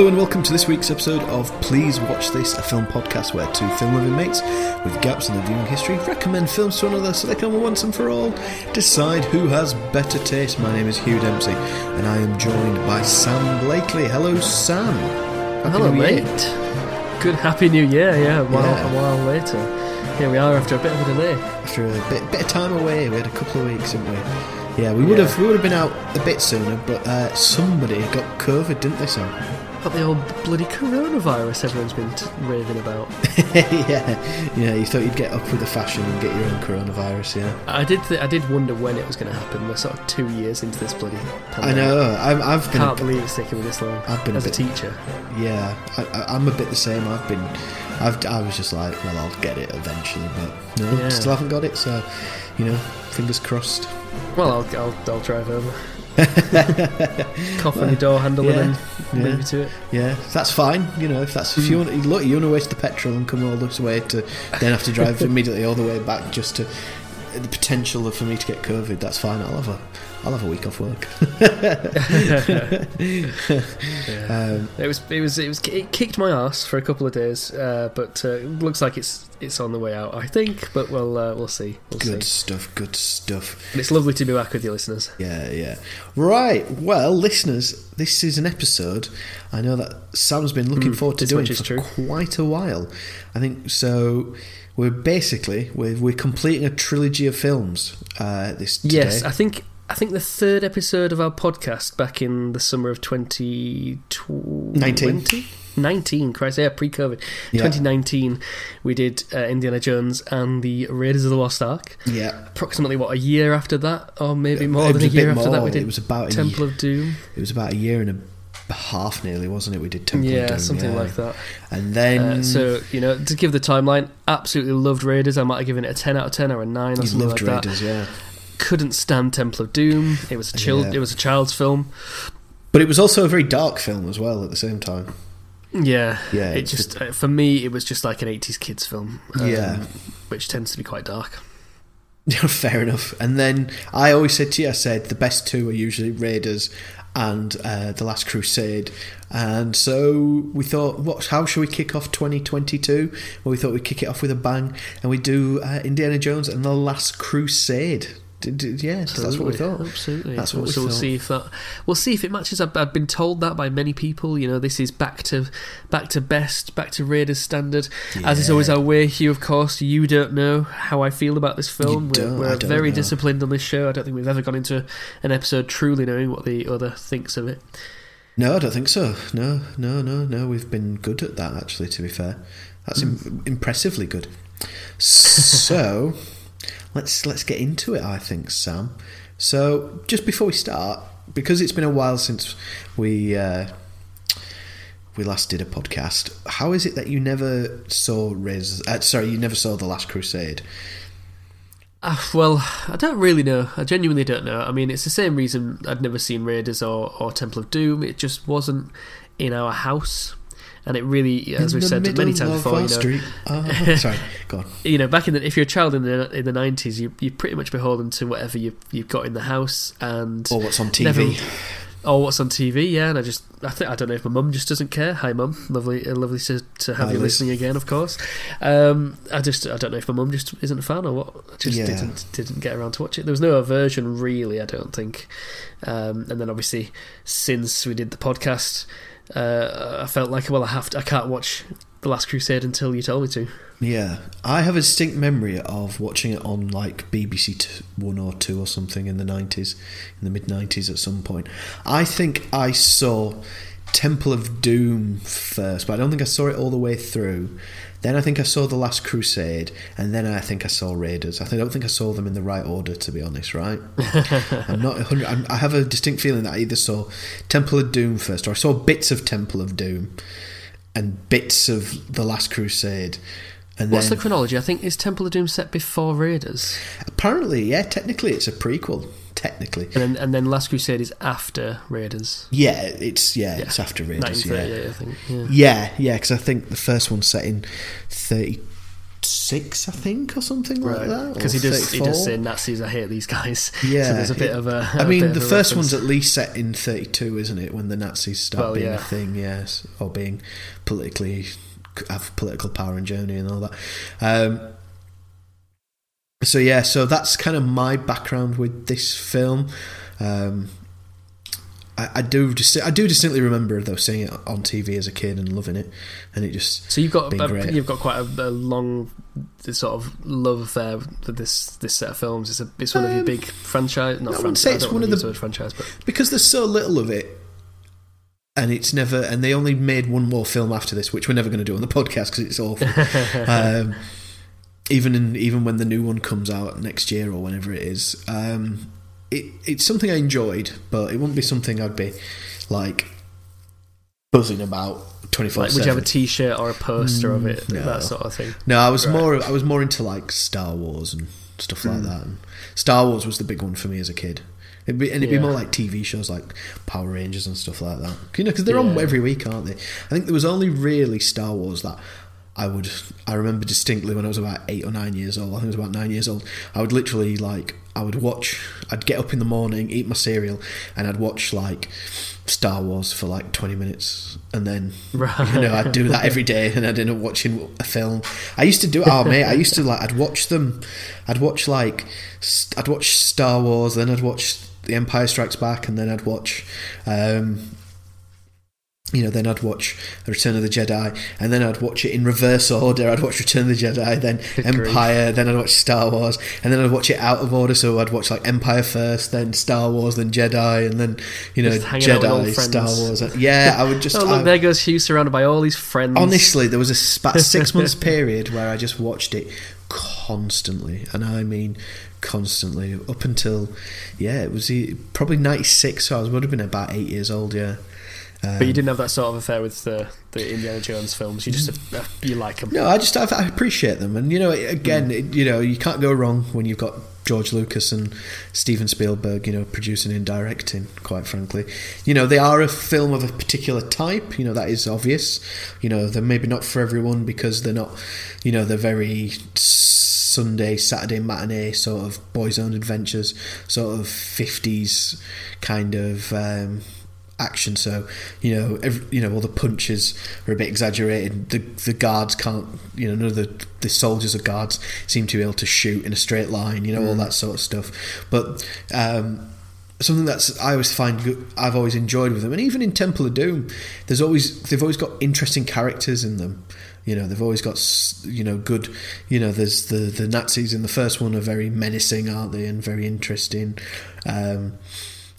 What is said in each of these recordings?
Hello and welcome to this week's episode of Please Watch This, a film podcast where two film loving mates with gaps in their viewing history recommend films to another so they can once and for all decide who has better taste. My name is Hugh Dempsey and I am joined by Sam Blakely. Hello, Sam. Happy Hello, New Year. mate. Good Happy New Year. Yeah, a while, Yeah. a while later. Here we are after a bit of a delay. After a bit, bit of time away, we had a couple of weeks, didn't we? Yeah, we would have we would have been out a bit sooner, but uh, somebody got COVID, didn't they, Sam? But the old bloody coronavirus everyone's been t- raving about. yeah, yeah. You thought you'd get up with the fashion and get your own coronavirus, yeah. I did. Th- I did wonder when it was going to happen. We're sort of two years into this bloody. I Pandemic. know. I'm, I've been. Can't believe it's taken me this long. I've been as a bit- teacher. Yeah, I, I, I'm a bit the same. I've been, I've, I was just like, well, I'll get it eventually, but no, Yeah. still haven't got it. So, you know, fingers crossed. Well, I'll, I'll, I'll drive over. Cough on your door handle Yeah, and then yeah. leave you to it. Yeah, that's fine. You know, if that's if you hmm. want, look, you want to waste the petrol and come all this way to then have to drive immediately all the way back just to the potential for me to get COVID. That's fine. I'll have a, I'll have a week off work. um, It was. It was. It was. It kicked my ass for a couple of days, uh, but uh, it looks like it's it's on the way out. I think, but we'll uh, we'll see. We'll good see. stuff. Good stuff. But it's lovely to be back with you, listeners. Yeah, yeah. Right. Well, listeners, this is an episode I know that Sam's been looking Mm, forward to doing for true. quite a while. I think so. We're basically we're, we're completing a trilogy of films. Uh, this today. Yes, I think I think the third episode of our podcast back in the summer of 2020... 19. 19, Christ, yeah, pre-COVID. Yeah. 2019, we did uh, Indiana Jones and the Raiders of the Lost Ark. yeah. Approximately, what, a year after that? Or maybe more It than a year after that, we did It was about a Temple year, of Doom. It was about a year and a half, nearly, wasn't it? We did Temple yeah, of Doom, something yeah. like that. And then Uh, so you know, to give the timeline, absolutely loved Raiders. I might have given it a ten out of ten or a nine or you something loved like Raiders, that. yeah. Couldn't stand Temple of Doom. It was a child. Yeah. It was a child's film. But it was also a very dark film as well at the same time. Yeah, Yeah, It just uh, for me, it was just like an eighties kids film. um, Yeah. which tends to be quite dark. Fair enough. And then I always said to you, I said the best two are usually Raiders and uh, The Last Crusade. And so we thought, what? How should we kick off 2022? Well, we thought we'd kick it off with a bang, and we do uh, Indiana Jones and The Last Crusade. Did, did, yeah, that's what we thought. Absolutely. That's what we so we'll see if that. We'll see if it matches. I've, I've been told that by many people. You know, this is back to back to best, back to Raiders standard. As is always our way, Hugh. Of course, you don't know how I feel about this film. We're we're very know. disciplined on this show. I don't think we've ever gone into an episode truly knowing what the other thinks of it. No, I don't think so. No, no, no, no. We've been good at that, actually, to be fair. That's Im- impressively good. So, let's let's get into it, I think, Sam. So, just before we start, because it's been a while since we uh, we last did a podcast, how is it that you never saw Riz? Uh, sorry, you never saw The Last Crusade? Uh, well, I don't really know. I genuinely don't know. I mean, it's the same reason I'd never seen Raiders or, or Temple of Doom. It just wasn't in our house. And it really, as In we've said many times before, you know, street. Oh, sorry, go on. you know, back in the if you're a child in the in the nineties, you you're pretty much beholden to whatever you you've got in the house and Or what's on TV? Never- or what's on TV. Yeah, and I just I think I don't know if my mum just doesn't care. Hi, mum, lovely, uh, lovely to, to have Hi, you Liz. listening again, of course. Um, I just I don't know if my mum just isn't a fan or what. I Just Yeah. didn't didn't get around to watch it. There was no aversion really. I don't think. Um, and then obviously since we did the podcast, uh, I felt like well I have to I can't watch the Last Crusade until you tell me to. Yeah, I have a distinct memory of watching it on like BBC One or Two or something in the nineties, in the mid nineties at some point. I think I saw Temple of Doom first, but I don't think I saw it all the way through. Then I think I saw The Last Crusade, and then I think I saw Raiders. I don't think I saw them in the right order, to be honest. Right? I'm not. 100, I'm, I have a distinct feeling that I either saw Temple of Doom first, or I saw bits of Temple of Doom, and bits of The Last Crusade. And What's then, the chronology? I think is Temple of Doom set before Raiders, Apparently, yeah, technically it's a prequel. Technically. and then and then Last Crusade is after Raiders. Yeah, it's yeah, Yeah. it's after Raiders, yeah. 1938, I think. Yeah. Yeah, yeah, because I think the first one's set in thirty six, I think, or something like that. Because he does, he does say Nazis. I hate these guys. Yeah, so there's a bit it- of a. I mean, the first reference. one's at least set in 32, isn't it? When the Nazis start Well, being yeah. a thing, yes, or being politically have political power in Germany and all that. Um, so yeah, so that's kind of my background with this film. Um, I, I do just I do distinctly remember though seeing it on TV as a kid and loving it, and it just So you've got a, great. you've got quite a, a long sort of love affair for this this set of films. It's a it's one of your Um, big franchise. Not I franchise. say it's one of the- franchise, but because there's so little of it and it's never and they only made one more film after this which we're never going to do on the podcast because it's awful. Um, even in, even when the new one comes out next year or whenever it is. Um, it, it's something I enjoyed but it wouldn't be something I'd be like buzzing about 24 like, would you have a T-shirt or a poster of it, Mm, no. that sort of thing? no I was Right. more I was more into like Star Wars and stuff like that. And Star Wars was the big one for me as a kid It'd be, and it'd Yeah. be more like TV shows like Power Rangers and stuff like that. You know, because they're on every week, aren't they? I think there was only really Star Wars that I would. I remember distinctly when I was about eight or nine years old. I think it was about nine years old. I would literally like. I would watch. I'd get up in the morning, eat my cereal, and I'd watch like Star Wars for like twenty minutes, and then Right. you know I'd do that every day, and I'd end up watching a film. I used to do. Oh mate, I used to like. I'd watch them. I'd watch like. st- I'd watch Star Wars, then I'd watch The Empire Strikes Back, and then I'd watch. Um, you know, then I'd watch Return of the Jedi, and then I'd watch it in reverse order. I'd watch Return of the Jedi, then Good grief. Empire, then I'd watch Star Wars, and then I'd watch it out of order. So I'd watch like Empire first, then Star Wars, then Jedi, and then you know Just hanging out with old Jedi. Star Wars. Yeah, I would just. oh look, I- there goes Hugh surrounded by all these friends. honestly, there was a s- about a six months period where I just watched it constantly, and I mean constantly up until yeah, it was probably ninety six. So I would have been about eight years old. Yeah. Um, but you didn't have that sort of affair with the the Indiana Jones films. You just uh, you like them. No, I just I, I appreciate them, and you know, again, it, you know, you can't go wrong when you've got George Lucas and Steven Spielberg, you know, producing and directing. Quite frankly, you know, they are a film of a particular type. You know, that is obvious. You know, they're maybe not for everyone because they're not, you know, they're very Sunday, Saturday matinee sort of boys' own adventures, sort of fifties kind of. Um, action. So you know, every, you know, all the punches are a bit exaggerated. The the guards can't, you know, none of the the soldiers or guards seem to be able to shoot in a straight line. You know, all that sort of stuff. But um, something that's I always find good, I've always enjoyed with them, and even in Temple of Doom, there's always they've always got interesting characters in them. You know, they've always got you know good. You know, there's the the Nazis in the first one are very menacing, aren't they, and very interesting. Um,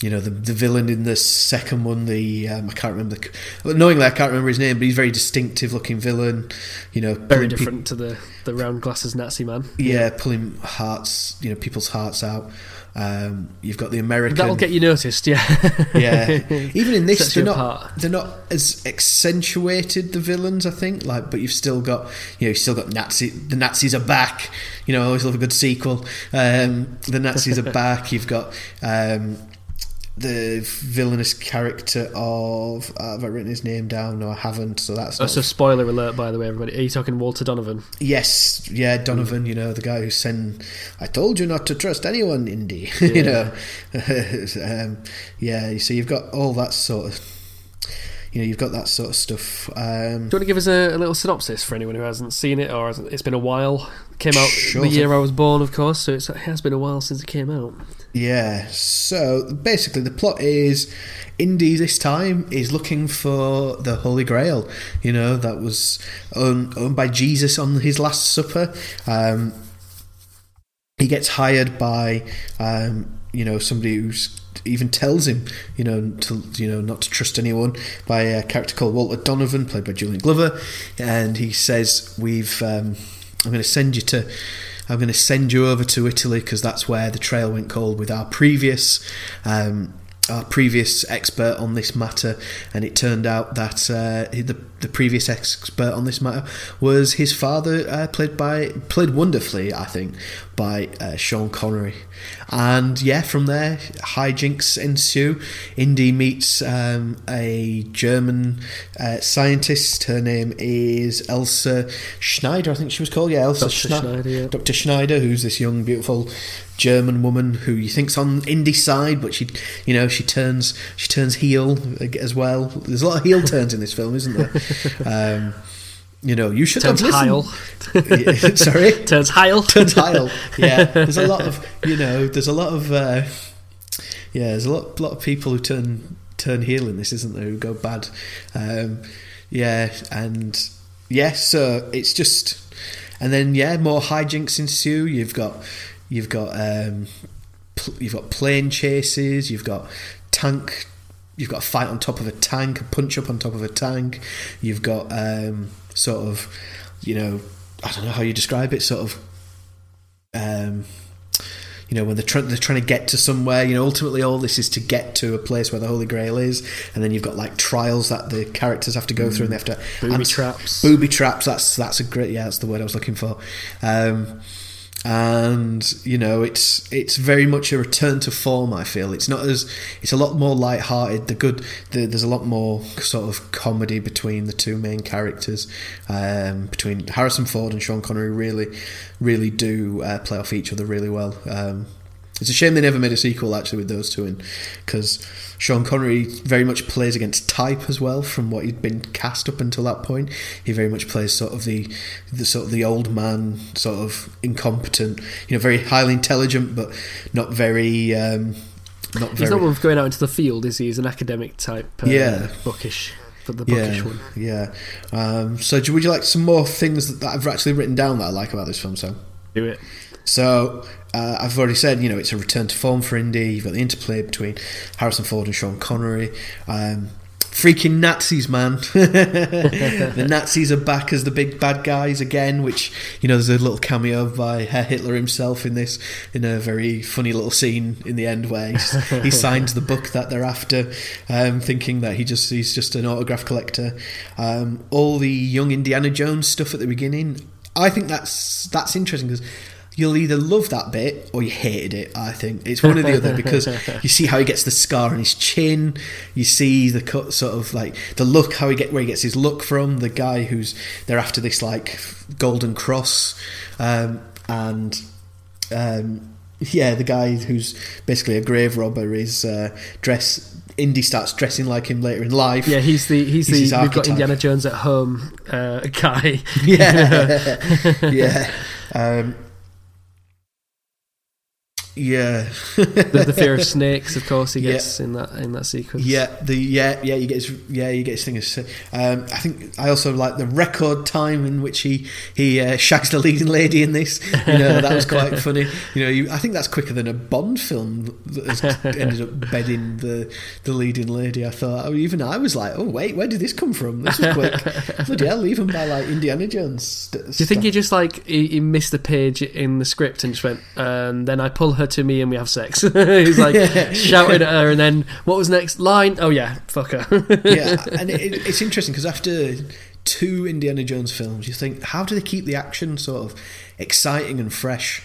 you know the the villain in the second one the um, I can't remember the, knowingly I can't remember his name but he's a very distinctive looking villain you know Very different to the the round glasses Nazi man. yeah pulling hearts you know people's hearts out um, you've got the American That'll get you noticed. Yeah. yeah even in this they're not apart. they're not as accentuated the villains I think like but you've still got you know you've still got Nazi the Nazis are back you know I always love a good sequel um, the Nazis are back you've got um, the villainous character of uh, have I written his name down? No, I haven't. So that's Oh, not. so spoiler alert, by the way, everybody. Are you talking Walter Donovan? yes, yeah, Donovan. You know the guy who sent. I told you not to trust anyone, Indy. you know, um, yeah. So you've got all that sort of. You know, you've got that sort of stuff. Um, Do you want to give us a, a little synopsis for anyone who hasn't seen it or hasn't, it's been a while? Came out Sure the year I was born, of course, so it's, it has been a while since it came out. Yeah, so basically the plot is Indy this time is looking for the Holy Grail, you know, that was owned, owned by Jesus on his Last Supper. Um, he gets hired by, um, you know, somebody who's even tells him, you know, to you know not to trust anyone by a character called Walter Donovan, played by Julian Glover, and he says, "We've, um, I'm going to send you to." I'm going to send you over to Italy because that's where the trail went cold with our previous um, our previous expert on this matter, and it turned out that uh, the the previous expert on this matter was his father, uh, played by played wonderfully, I think, by uh, Sean Connery. and yeah, from there, hijinks ensue. Indy meets um, a German uh, scientist. Her name is Elsa Schneider, I think she was called. Yeah, Elsa Dr. Schna- Schneider, yeah. Dr. Schneider, who's this young, beautiful German woman who you think's on Indy side, but she, you know, she turns she turns heel as well. There's a lot of heel turns in this film, isn't there? Um, you know, you should Turns have Heil. listened. Sorry, Turns Heil. turns Heil. Yeah, there's a lot of you know, there's a lot of uh, yeah, there's a lot lot of people who turn turn heel in this, isn't there? Who go bad. Um, yeah, and yeah, so it's just, and then yeah, more hijinks ensue. You've got you've got um, pl- you've got plane chases. You've got tank. You've got a fight on top of a tank, a punch up on top of a tank. You've got um, sort of, you know, I don't know how you describe it. Sort of, um, you know, when they're, try- they're trying to get to somewhere. You know, ultimately, all this is to get to a place where the Holy Grail is, and then you've got like trials that the characters have to go through, and they have to Booby ans- traps. Booby traps. That's that's a great. Yeah, that's the word I was looking for. Um, and you know, it's it's very much a return to form. I feel it's not as it's a lot more light-hearted. The good the, there's a lot more sort of comedy between the two main characters. Um, between Harrison Ford and Sean Connery, really, really do uh, play off each other really well. Um, it's a shame they never made a sequel actually with those two in because Sean Connery very much plays against type as well from what he'd been cast up until that point. He very much plays sort of the the sort of the old man, sort of incompetent, you know, very highly intelligent but not very um, not He's very not one of going out into the field, is he? He's an academic type. Uh, Yeah. Bookish. But the bookish yeah, one. yeah. Um, so, do- would you like some more things that, that I've actually written down that I like about this film? So, Do it. So uh, I've already said, you know, it's a return to form for Indy. You've got the interplay between Harrison Ford and Sean Connery. Um, freaking Nazis, man! the Nazis are back as the big bad guys again. Which you know, there's a little cameo by Herr Hitler himself in this, in a very funny little scene in the end where he's, he signs the book that they're after, um, thinking that he just he's just an autograph collector. Um, all the young Indiana Jones stuff at the beginning. I think that's that's interesting because you'll either love that bit or you hated it. I think it's one or the other because you see how he gets the scar on his chin, you see the cut, sort of like the look, how he get where he gets his look from. The guy who's they're after this like golden cross, um, and um, yeah, the guy who's basically a grave robber is uh, dress. Indy starts dressing like him later in life. Yeah, he's the he's, he's the we've got. Indiana Jones at home uh, guy. yeah, yeah, um, yeah. the, the fear of snakes, of course, he Yeah. gets in that in that sequence. Yeah, the yeah yeah you get his yeah you get his thing. as- Um, I think I also like the record time in which he he uh, shags the leading lady in this. You know that was quite funny. You know, you, I think that's quicker than a Bond film that has ended up bedding the the leading lady. I thought oh, even I was like, oh wait, where did this come from? This was quick. Bloody hell, even by like Indiana Jones. St- Do you think he just like he, he missed a page in the script and just went, and then I pull her to me and we have sex? He's like shouting at her, and then what was next line? Oh yeah, fuck her. yeah, and it, it- it's interesting because after two Indiana Jones films, you think, how do they keep the action sort of exciting and fresh?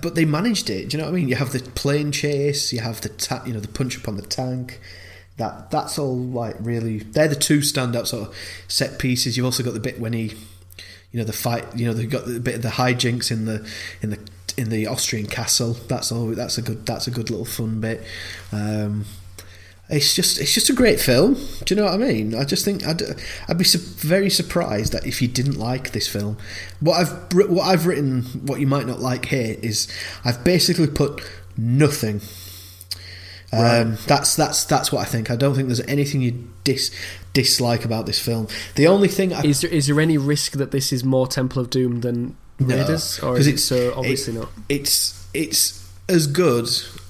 But they managed it. Do you know what I mean? You have the plane chase, you have the ta- you know the punch upon the tank. That that's all like really. They're the two standout sort of set pieces. You've also got the bit when he, you know, the fight. You know, they've got the bit of the hijinks in the in the in the Austrian castle. That's all. That's a good. That's a good little fun bit. Um, it's just it's just a great film. Do you know what I mean? I just think I'd I'd be su- very surprised that if you didn't like this film. What I've what I've written, what you might not like here is I've basically put nothing. Um, that's that's that's what I think. I don't think there's anything you dis dislike about this film. The only thing I is there is there any risk that this is more Temple of Doom than No, Raiders, or 'cause is it it's- so obviously it- not? it's it's as good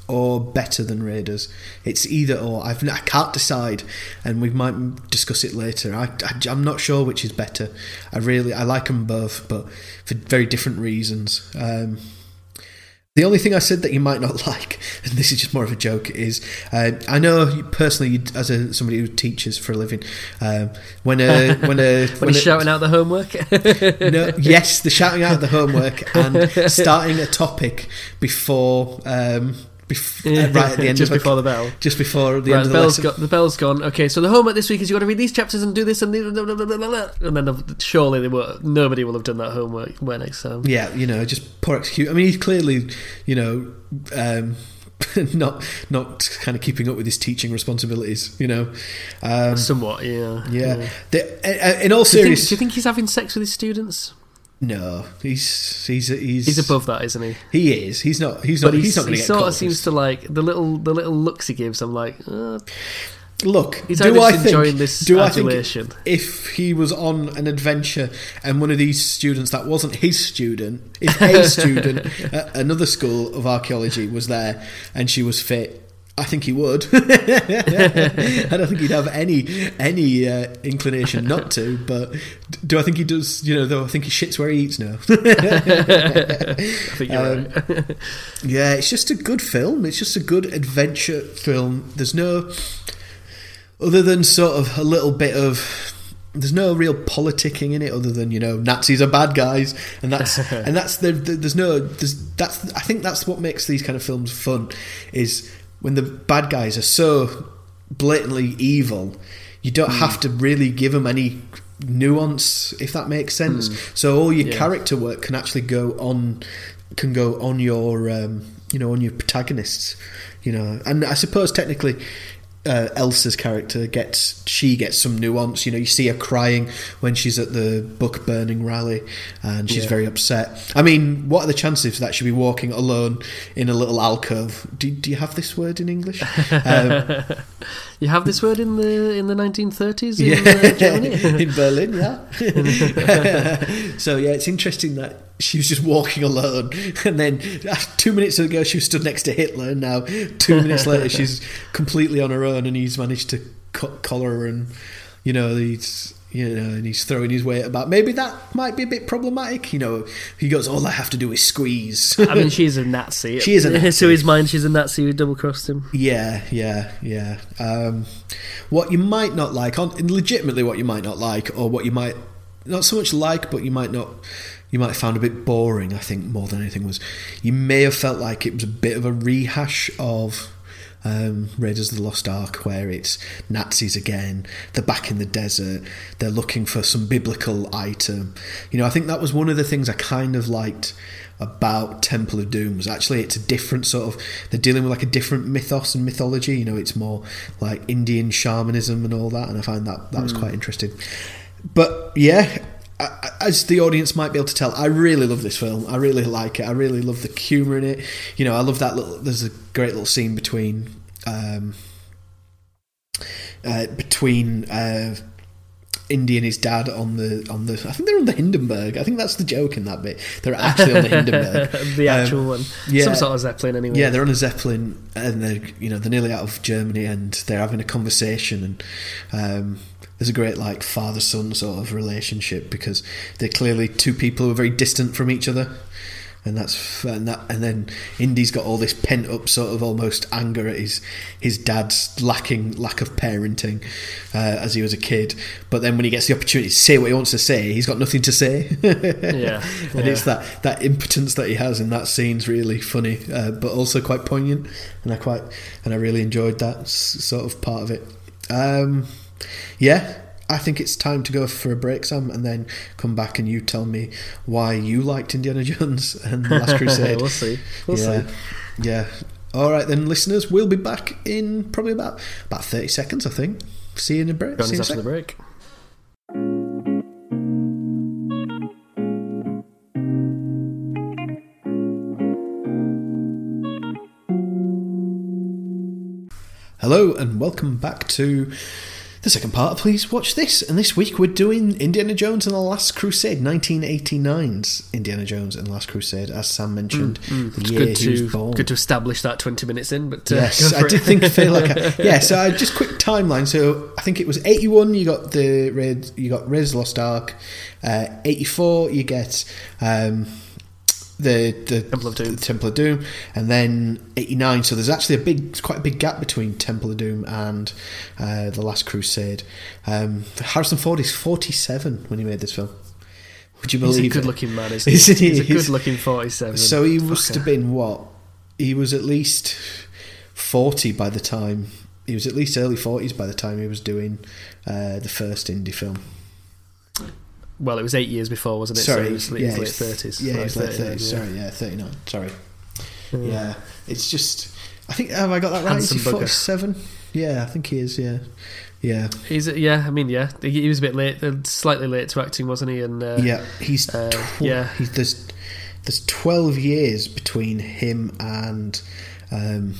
or better than Raiders. It's either or. I've, I can't decide, and we might discuss it later. I, I am not sure which is better. I really I like them both, but for very different reasons. Um, The only thing I said that you might not like, and this is just more of a joke, is uh, I know personally, as a, somebody who teaches for a living, um, when a when a when, he's a- shouting out the homework. no, yes, the shouting out the homework and starting a topic before um, bef- uh, right at the end just before the bell. just before the Right, end the of the bell's lesson. got the bell's gone. Okay, so the homework this week is you got to read these chapters and do this and blah, blah, blah, and then the, surely they will, nobody will have done that homework by next time. Yeah, you know, just poor execute. I mean, he's clearly, you know, um, not not kind of keeping up with his teaching responsibilities. You know, um, Somewhat, yeah. yeah. The, uh, in all Do you, think, serious, do you think he's having sex with his students? No, he's he's he's He's above that, isn't he? He is. He's not. He's not. But He's, he's, not he get sort of seems to like the little the little looks he gives. I'm like, uh, Look, he's do I think? enjoying this do I think if he was on an adventure and one of these students that wasn't his student, if a student at another school of archaeology was there and she was fit, I think he would. I don't think he'd have any any uh, inclination not to. But do I think he does? You know, though I think he shits where he eats now. I think you're Um, right. Yeah, it's just a good film. It's just a good adventure film. There's no, other than sort of a little bit of, there's no real politicking in it, other than you know Nazis are bad guys, and that's and that's the, the there's no there's that's I think that's what makes these kind of films fun, is when the bad guys are so blatantly evil, you don't Hmm. have to really give them any nuance if that makes sense so all your. Yeah. character work can actually go on can go on your um, you know on your protagonists you know and i suppose technically uh, Elsa's character gets she gets some nuance. You know, you see her crying when she's at the book burning rally, and she's Yeah. very upset. I mean, what are the chances that she'll be walking alone in a little alcove? Do, do you have this word in English? Um, You have this word in the in the 1930s in yeah, uh, Germany. in Berlin, yeah. so yeah, it's interesting that she was just walking alone, and then uh, two minutes ago she was stood next to Hitler, and now two minutes later she's completely on her own, and he's managed to co- collar her, and you know he's. You know, and he's throwing his weight about. Maybe that might be a bit problematic. You know, he goes, "All I have to do is squeeze." I mean, she's a Nazi. She is a Nazi. to his mind, she's a Nazi who double crossed him. Yeah, yeah, yeah. Um, what you might not like, on legitimately, what you might not like, or what you might not so much like, but you might not, you might have found a bit boring. I think more than anything was, you may have felt like it was a bit of a rehash of. Um, Raiders of the Lost Ark, where it's Nazis again, they're back in the desert, they're looking for some biblical item. You know, I think that was one of the things I kind of liked about Temple of Doom was actually it's a different sort of they're dealing with like a different mythos and mythology. You know, it's more like Indian shamanism and all that, and I find that that was quite interesting. But yeah. As the audience might be able to tell, I really love this film. I really like it. I really love the humour in it. You know, I love that little. There's a great little scene between, um, uh, between uh, Indy and his dad on the on the. I think they're on the Hindenburg. I think that's the joke in that bit. They're actually on the Hindenburg. the Um, actual one. yeah. Some sort of Zeppelin, anyway. Yeah, they're on a zeppelin, and they're you know they're nearly out of Germany, and they're having a conversation, and um, there's a great like father son sort of relationship because they're clearly two people who are very distant from each other, and that's and that and then Indy's got all this pent up sort of almost anger at his his dad's lacking lack of parenting uh, as he was a kid, but then when he gets the opportunity to say what he wants to say, he's got nothing to say. Yeah, and yeah. it's that that impotence that he has in that scene's really funny, uh, but also quite poignant, and I quite and I really enjoyed that s- sort of part of it. Um, yeah, I think it's time to go for a break, Sam, and then come back and you tell me why you liked Indiana Jones and the Last Crusade. we'll see. We'll yeah, see. yeah. All right then, listeners, we'll be back in probably about about thirty seconds, I think. See you in a break. See you after the break. Hello and welcome back to the second part Please Watch This. And this week we're doing Indiana Jones and the Last Crusade, 1989's Indiana Jones and the Last Crusade, as Sam mentioned, the Mm, It's year good to born. good to establish that twenty minutes in, but uh, Yes, I did it. think feel like I, yeah. So I just quick timeline. So I think it was eighty one. You got the Red. You got Raiders Lost Ark. Uh, eighty four. You get um, the the Temple of Doom. Temple of Doom, and then eighty nine. So there's actually a big, quite a big gap between Temple of Doom and uh, the Last Crusade. Um, Harrison Ford is forty seven when he made this film. Would you believe? He's a good-looking man, isn't Isn't he? he? He's a good-looking forty-seven. So he must fucker. have been what? He was at least forty by the time. He was at least early forties by the time he was doing uh, the first Indy film. Well, it was eight years before, wasn't it? Sorry, so it was, yeah, late thirties. It was late 39, thirties. yeah. Sorry, yeah, thirty nine. Sorry. Yeah. Yeah, it's just. I think have I got that right? Handsome forty seven? Yeah, I think he is. Yeah, yeah, He's yeah. I mean, yeah. He he was a bit late, uh, slightly late to acting, wasn't he? And uh, yeah. He's uh, tw- yeah. He's there's there's twelve years between him and. Um,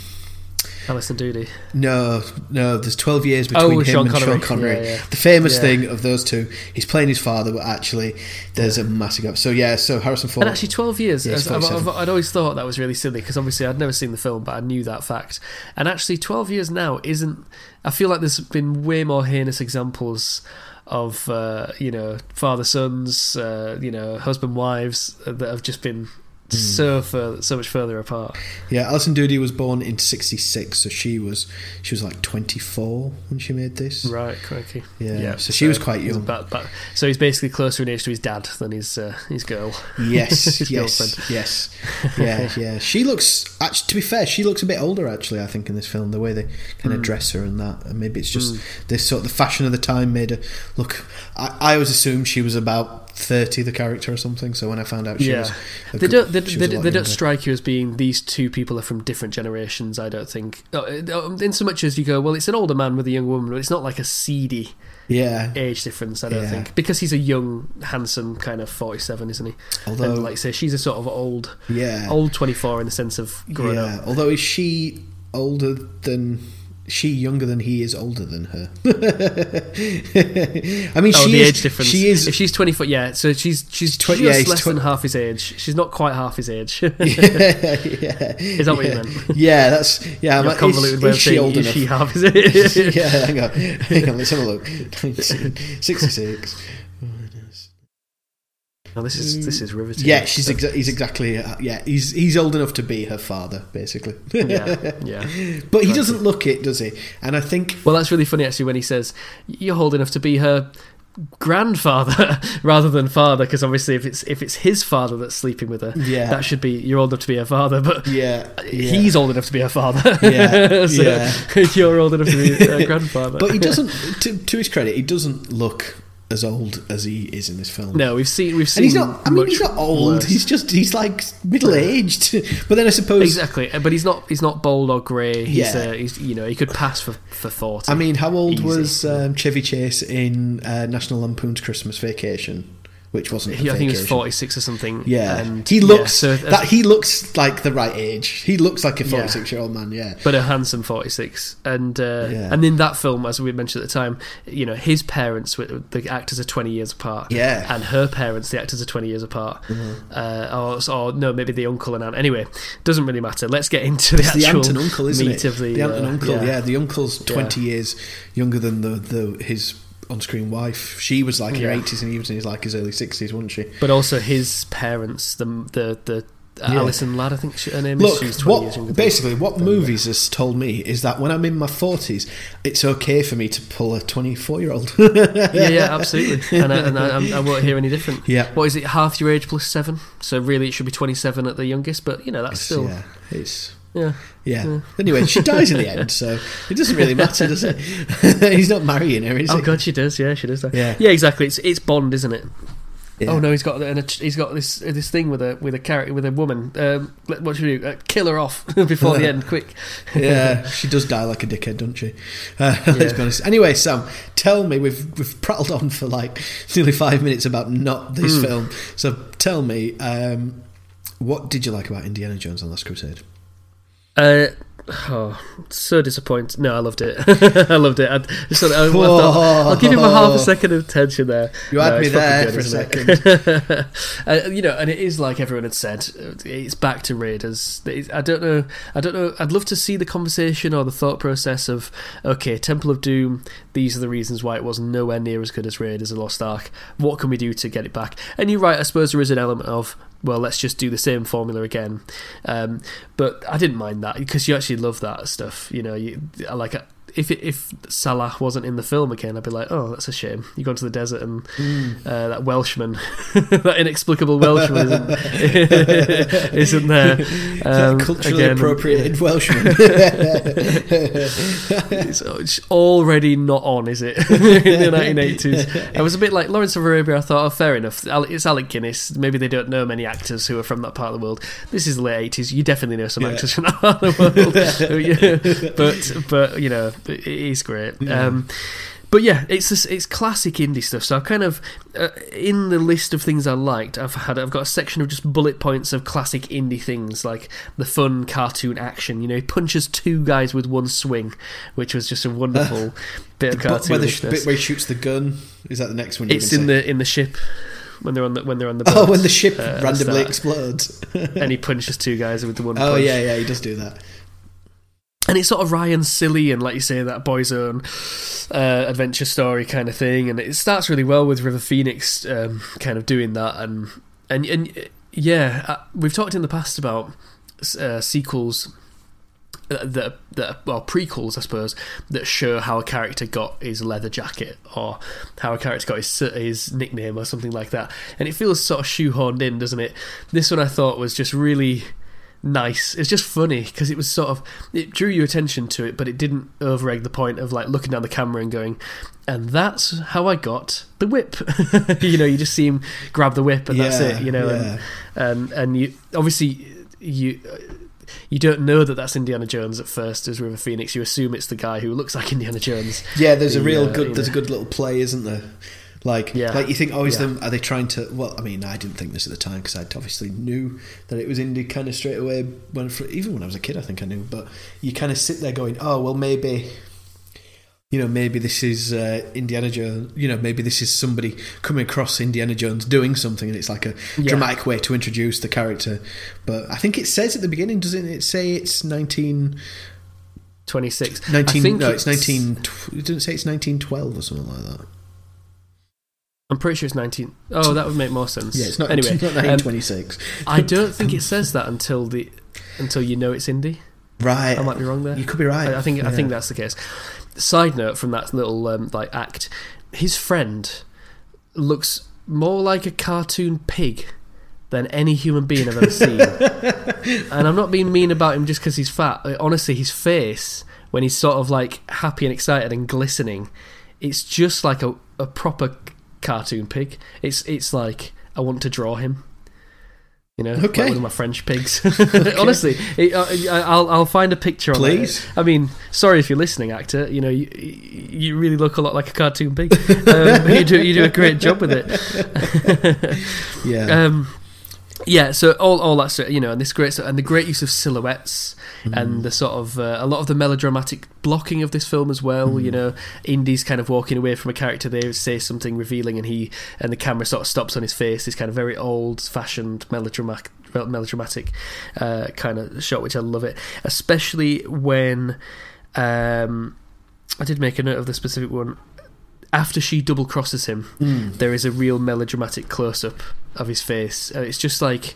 Alison Doody. no, no. There's twelve years between Oh, him Sean and Sean Connery. Connery. Yeah, yeah. The famous Yeah. thing of those two, he's playing his father, but actually there's a massive gap. So yeah, so Harrison Ford. And actually, 12 years. Yeah, it's I've, I've, 47. I'd always thought that was really silly because obviously I'd never seen the film, but I knew that fact. And actually, 12 years now isn't. I feel like there's been way more heinous examples of, uh, you know, father sons, uh, you know, husband wives that have just been Hmm. so fur- so much further apart. Yeah, Alison Doody was born in '66, so she was she was like 24 when she made this. Right, crikey. Yeah, yeah so she was quite young. About, about, so he's basically closer in age to his dad than his uh, his girl. Yes, His yes, girlfriend. yes, yeah, yeah. She looks. Actually, to be fair, she looks a bit older. Actually, I think in this film, the way they kind of Hmm. dress her and that, and maybe it's just this sort of the fashion of the time made her look. I, I always assumed she was about 30, the character or something. So when I found out she Yeah. was, They good- don't. They, they, was a lot they don't strike you as being these two people are from different generations. I don't think. Uh, uh, In so much as you go, well, it's an older man with a young woman, but it's not like a seedy Yeah, age difference. I don't Yeah. think because he's a young, handsome kind of forty-seven, isn't he? although and like say, she's a sort of old, yeah, old twenty-four in the sense of growing yeah. up. Although is she older than? She younger than he is older than her. I mean, Oh, she the is, age difference. She is If she's twenty foot, yeah. So she's she's twen- just yeah, less twen- than half his age. She's not quite half his age. yeah, yeah. Is that what you meant? Yeah, that's yeah. Your like, convoluted is, way is of she saying is she half his age? yeah, hang on, hang on. Let's have a look. 66. No, this is this is riveting. Yeah, she's So- exa- he's exactly uh, yeah. He's he's old enough to be her father, basically. yeah, yeah. but he doesn't look it, does he? And I think Well, that's really funny actually when he says you're old enough to be her grandfather rather than father because obviously if it's if it's his father that's sleeping with her Yeah. that should be you're old enough to be her father but yeah, yeah. he's old enough to be her father Yeah, so yeah. you're old enough to be her grandfather But he doesn't. To, to his credit, he doesn't look as old as he is in this film. no we've seen we've And seen he's not. I mean, he's not old. worse. He's just. He's like middle aged. But then I suppose. exactly but he's not he's not bold or grey he's, Yeah. uh, he's you know he could pass for for 40 I mean, how old Easy. was um, Chevy Chase in uh, National Lampoon's Christmas Vacation, which wasn't. he, I think he was 46 or something Yeah, and he yeah, looks so as- that he looks like the right age. He looks like a Yeah. forty-six-year-old man. Yeah, but a handsome 46 and uh, Yeah. and in that film as we mentioned at the time you know his parents were- the actors are 20 years apart Yeah. and her parents the actors are 20 years apart Mm-hmm. uh, or, or no maybe the uncle and aunt anyway doesn't really matter let's get into the it's the actual aunt and uncle, isn't meat it? of the, the aunt and uh, uncle. Yeah. the uncle's twenty Yeah. years younger than the, the his on-screen wife. She was like in her eighties, and he was in his like his early sixties, wasn't she? but also his parents the the the uh, Yeah. Alison Ladd I think she, her name Look, is she's 20 what years younger basically what movies has told me is that when I'm in my forties, it's okay for me to pull a twenty-four-year-old. yeah, yeah, absolutely, and, I, and I, I'm- won't hear any different. Yeah. what is it? Half your age plus seven, so really it should be twenty-seven at the youngest. But you know that's still, yeah, it's yeah. yeah. Anyway, she dies in the end, so it doesn't really matter, does it? He's not marrying her, is Oh he? god, she does. Yeah, she does. That. Yeah. yeah, exactly. It's it's Bond, isn't it? Yeah. Oh no, he's got and a, he's got this this thing with a with a character with a woman. Um, what should we do? Uh, kill her off before the end, quick. yeah, she does die like a dickhead, doesn't she? Uh, Let's be honest. Anyway, Sam, tell me we've we've prattled on for like nearly five minutes about not this Mm. film. So tell me, um, what did you like about Indiana Jones and the Last Crusade? Uh, oh, so disappointed. No, I loved it. I loved it. I just thought, I, I thought, I'll give him a half a second of attention there. You had No, me there good, for a isn't uh, you know, and it is like everyone had said. It's back to Raiders. It's- I don't know. I don't know. I'd love to see the conversation or the thought process of okay, Temple of Doom. These are the reasons why it was nowhere near as good as Raiders of the Lost Ark. What can we do to get it back? And you're right. I suppose there is an element of well, let's just do the same formula again. Um, but I didn't mind that because you actually love that stuff. You know, you like if it, if Sallah wasn't in the film again, I'd be like, oh, that's a shame. You go to the desert and mm. uh, that Welshman, that inexplicable Welshman, isn't, isn't there? Um, culturally again, appropriated Welshman. it's, it's, already not on, is it? in the 1980s, I was a bit like Lawrence of Arabia. I thought, oh, fair enough. It's Alec Guinness. Maybe they don't know many actors who are from that part of the world. This is the late 80s. You definitely know some yeah. actors from that part of the world. but but you know it is great. Yeah. Um, but yeah, it's this, it's classic Indy stuff. So I kind of uh, in the list of things I liked, I've had I've got a section of just bullet points of classic Indy things like the fun cartoon action. You know, he punches two guys with one swing, which was just a wonderful bit of cartoon. Where the bit where he shoots the gun is that the next one? It's in say? the in the ship when they're on the when they're on the boat, oh when the ship uh, randomly explodes and he punches two guys with the one. Oh punch. yeah, yeah, he does do that and it's sort of Ryan silly and like you say that boy's own uh, adventure story kind of thing, and it starts really well with River Phoenix um, kind of doing that, and and and yeah, uh, we've talked in the past about uh, sequels that that well prequels, I suppose, that show how a character got his leather jacket or how a character got his his nickname or something like that, and it feels sort of shoehorned in, doesn't it? This one I thought was just really nice. It's just funny because it was sort of it drew your attention to it, but it didn't overegg the point of like looking down the camera and going, and that's how I got the whip. you know, you just see him grab the whip and yeah, that's it. You know, yeah. and, and and you obviously you. You don't know that that's Indiana Jones at first as River Phoenix. You assume it's the guy who looks like Indiana Jones. Yeah, there's the, a real uh, good. There's know. a good little play, isn't there? Like, yeah. like you think, oh, is yeah. them? Are they trying to? Well, I mean, I didn't think this at the time because I obviously knew that it was Indy kind of straight away. When even when I was a kid, I think I knew. But you kind of sit there going, oh, well, maybe, you know, maybe this is uh, Indiana Jones. You know, maybe this is somebody coming across Indiana Jones doing something, and it's like a yeah. dramatic way to introduce the character. But I think it says at the beginning, doesn't it? Say it's nineteen. 26 19 no it's, it's 19 it didn't say it's 1912 or something like that I'm pretty sure it's 19. Oh, that would make more sense. Yeah, it's not anyway. It's not 1926. Um, I don't think it says that until the until you know it's Indy. Right. I might be wrong there. You could be right. I, I think yeah. I think that's the case. Side note from that little um, like act, his friend looks more like a cartoon pig than any human being I've ever seen. and I'm not being mean about him just because he's fat. Honestly, his face when he's sort of like happy and excited and glistening, it's just like a, a proper cartoon pig. It's it's like I want to draw him. You know, okay. like one of my French pigs. okay. Honestly, it, uh, I'll I'll find a picture. Please. I mean, sorry if you're listening, actor. You know, you, you really look a lot like a cartoon pig. Um, you do you do a great job with it. yeah. Um, yeah, so all all that stuff, you know, and this great and the great use of silhouettes mm. and the sort of uh, a lot of the melodramatic blocking of this film as well. Mm. You know, Indy's kind of walking away from a character, they say something revealing, and he and the camera sort of stops on his face. This kind of very old-fashioned melodramatic melodramatic uh, kind of shot, which I love it, especially when. Um, I did make a note of the specific one after she double crosses him, mm. there is a real melodramatic close up of his face. And it's just like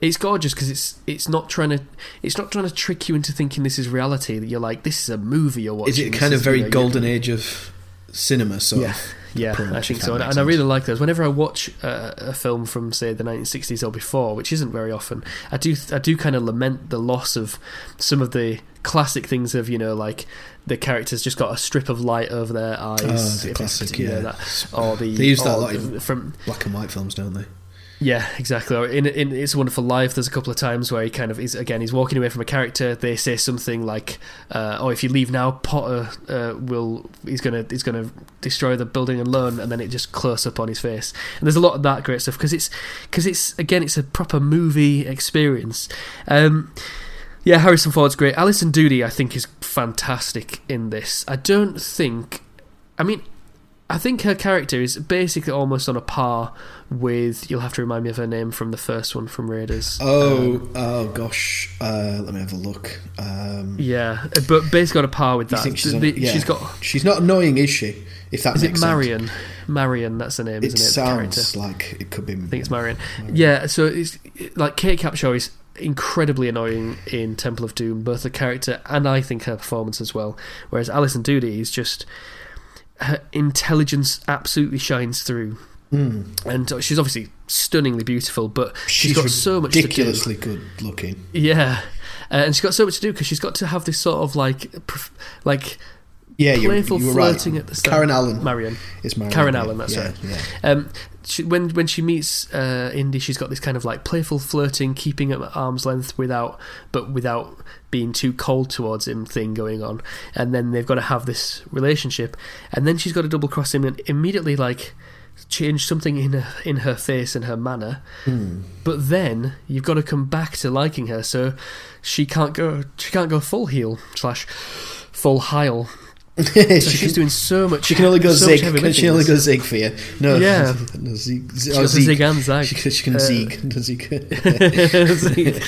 it's gorgeous because it's it's not trying to it's not trying to trick you into thinking this is reality. That you're like this is a movie you're watching. Is it kind of very know, golden age of cinema? So yeah. Yeah, I think so, and, and I really like those. Whenever I watch uh, a film from say the 1960s or before, which isn't very often, I do I do kind of lament the loss of some of the classic things of you know like the characters just got a strip of light over their eyes. Oh, the classic, yeah. That, or the they use that a lot from black and white films, don't they? Yeah, exactly. In, in It's a Wonderful Life, there's a couple of times where he kind of is again he's walking away from a character. They say something like, uh, "Oh, if you leave now, Potter uh, will he's gonna he's gonna destroy the building alone," and then it just close up on his face. And there's a lot of that great stuff because it's because it's again it's a proper movie experience. Um, yeah, Harrison Ford's great. Alison Doody, I think, is fantastic in this. I don't think. I mean, I think her character is basically almost on a par with. You'll have to remind me of her name from the first one from Raiders. Oh, Um, oh gosh. Uh, let me have a look. Um, yeah, but basically on a par with that. think she's, on- yeah. she's got. She's not annoying, is she? If that Is makes it sense. Marion? Marion, that's the name, It isn't it? the sounds like it could be. I think it's Marion. Yeah, so it's like Kate Capshaw is incredibly annoying in Temple of Doom, both the character and I think her performance as well. Whereas Alison Doody is just her intelligence absolutely shines through, Mm. and she's obviously stunningly beautiful, but She's got so much to do. ridiculously good looking. yeah. Uh, and she's got so much to do because she's got to have this sort of like, like Yeah, playful you were flirting right. at the start. Karen Allen. Marion. It's Marion. Karen yeah. Allen, that's yeah, right. Yeah. Um, she, when when she meets uh, Indy, she's got this kind of like playful flirting, keeping at arm's length without, but without being too cold towards him thing going on. And then they've got to have this relationship, and then she's got to double cross him and immediately like change something in her in her face and her manner. Hmm. But then you've got to come back to liking her, so she can't go she can't go full heel slash full heil. So she, she's can, doing so much. she can only go so zig. Can she only go zig for you? No. Yeah. no zig. She oh, does zig and zag. She, she can Uh, zig. zig. Zig.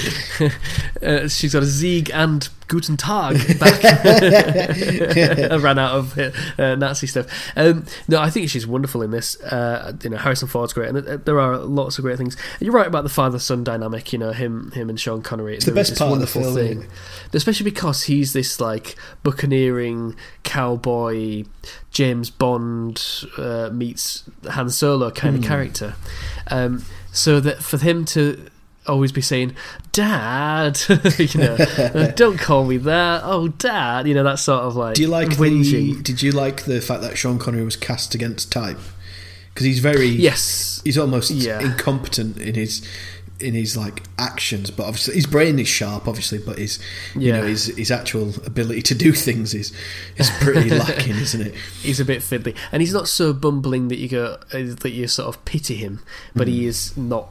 uh, she's got a zig and Guten Tag back. I ran out of uh, Nazi stuff. Um, no, I think she's wonderful in this. Uh, you know, Harrison Ford's great, and uh, there are lots of great things. You're right about the father-son dynamic. You know, him, him, and Sean Connery. It's the best part of the wonderful film, thing, especially because he's this like buccaneering cowboy, James Bond uh, meets Han Solo kind Hmm. of character. Um, so that for him to always be saying, "Dad," you know, "Uh, don't call me that. Oh, Dad, you know that sort of like Do you like whinging. the? Did you like the fact that Sean Connery was cast against type? Because he's very. Yes, He's almost Yeah. incompetent in his in his like actions, but obviously his brain is sharp, obviously, but his you Yeah. know his his actual ability to do things is is pretty lacking, isn't it? he's a bit fiddly, and he's not so bumbling that you go uh, that you sort of pity him, but Hmm. he is not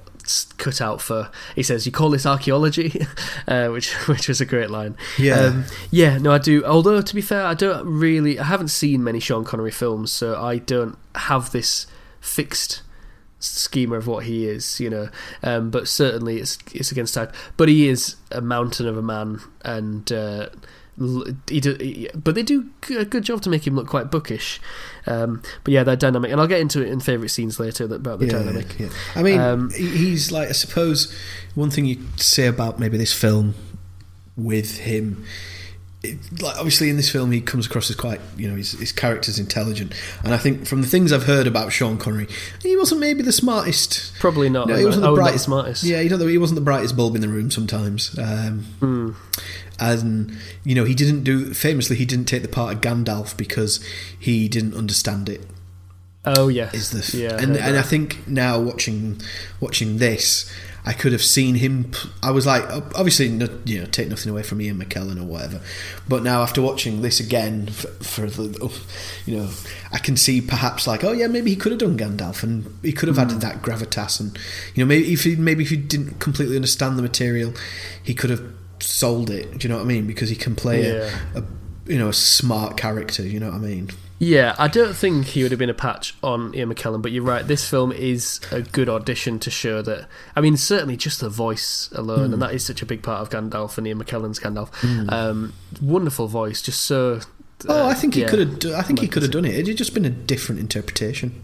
cut out for. He says, "You call this archaeology," uh, which which was a great line. Yeah. um, yeah. No, I do. Although to be fair, I don't really. I haven't seen many Sean Connery films, so I don't have this fixed schema of what he is, you know. Um, but certainly, it's it's against type. But he is a mountain of a man, and uh, he do, he- but they do a good job to make him look quite bookish. Um, but yeah, they're dynamic, and I'll get into it in favourite scenes later about the yeah, dynamic. yeah. I mean, Um, he's like I suppose one thing you say about maybe this film with him. It, like obviously in this film he comes across as quite you know his, his character's intelligent and I think from the things I've heard about Sean Connery he wasn't maybe the smartest Probably not. No, he wasn't the brightest. smartest. Yeah, you know, he wasn't the brightest bulb in the room sometimes. Um, Hmm. And you know, he didn't do famously. He didn't take the part of Gandalf because he didn't understand it. Oh yes. Is this? Yeah. And and I think now watching watching this, I could have seen him. I was like, obviously, you know, take nothing away from Ian McKellen or whatever. But now after watching this again for, for the, oh, you know, I can see perhaps like, oh yeah, maybe he could have done Gandalf, and he could have Hmm. added that gravitas, and you know, maybe if he maybe if he didn't completely understand the material, he could have sold it. Do you know what I mean? Because he can play Yeah. a, a you know a smart character. You know what I mean? Yeah, I don't think he would have been a patch on Ian McKellen, but you're right. This film is a good audition to show that. I mean, certainly just the voice alone, Hmm. and that is such a big part of Gandalf and Ian McKellen's Gandalf. Um, wonderful voice, just so. Oh, uh, I think he yeah. could have. I think he could have done it. It'd just been a different interpretation.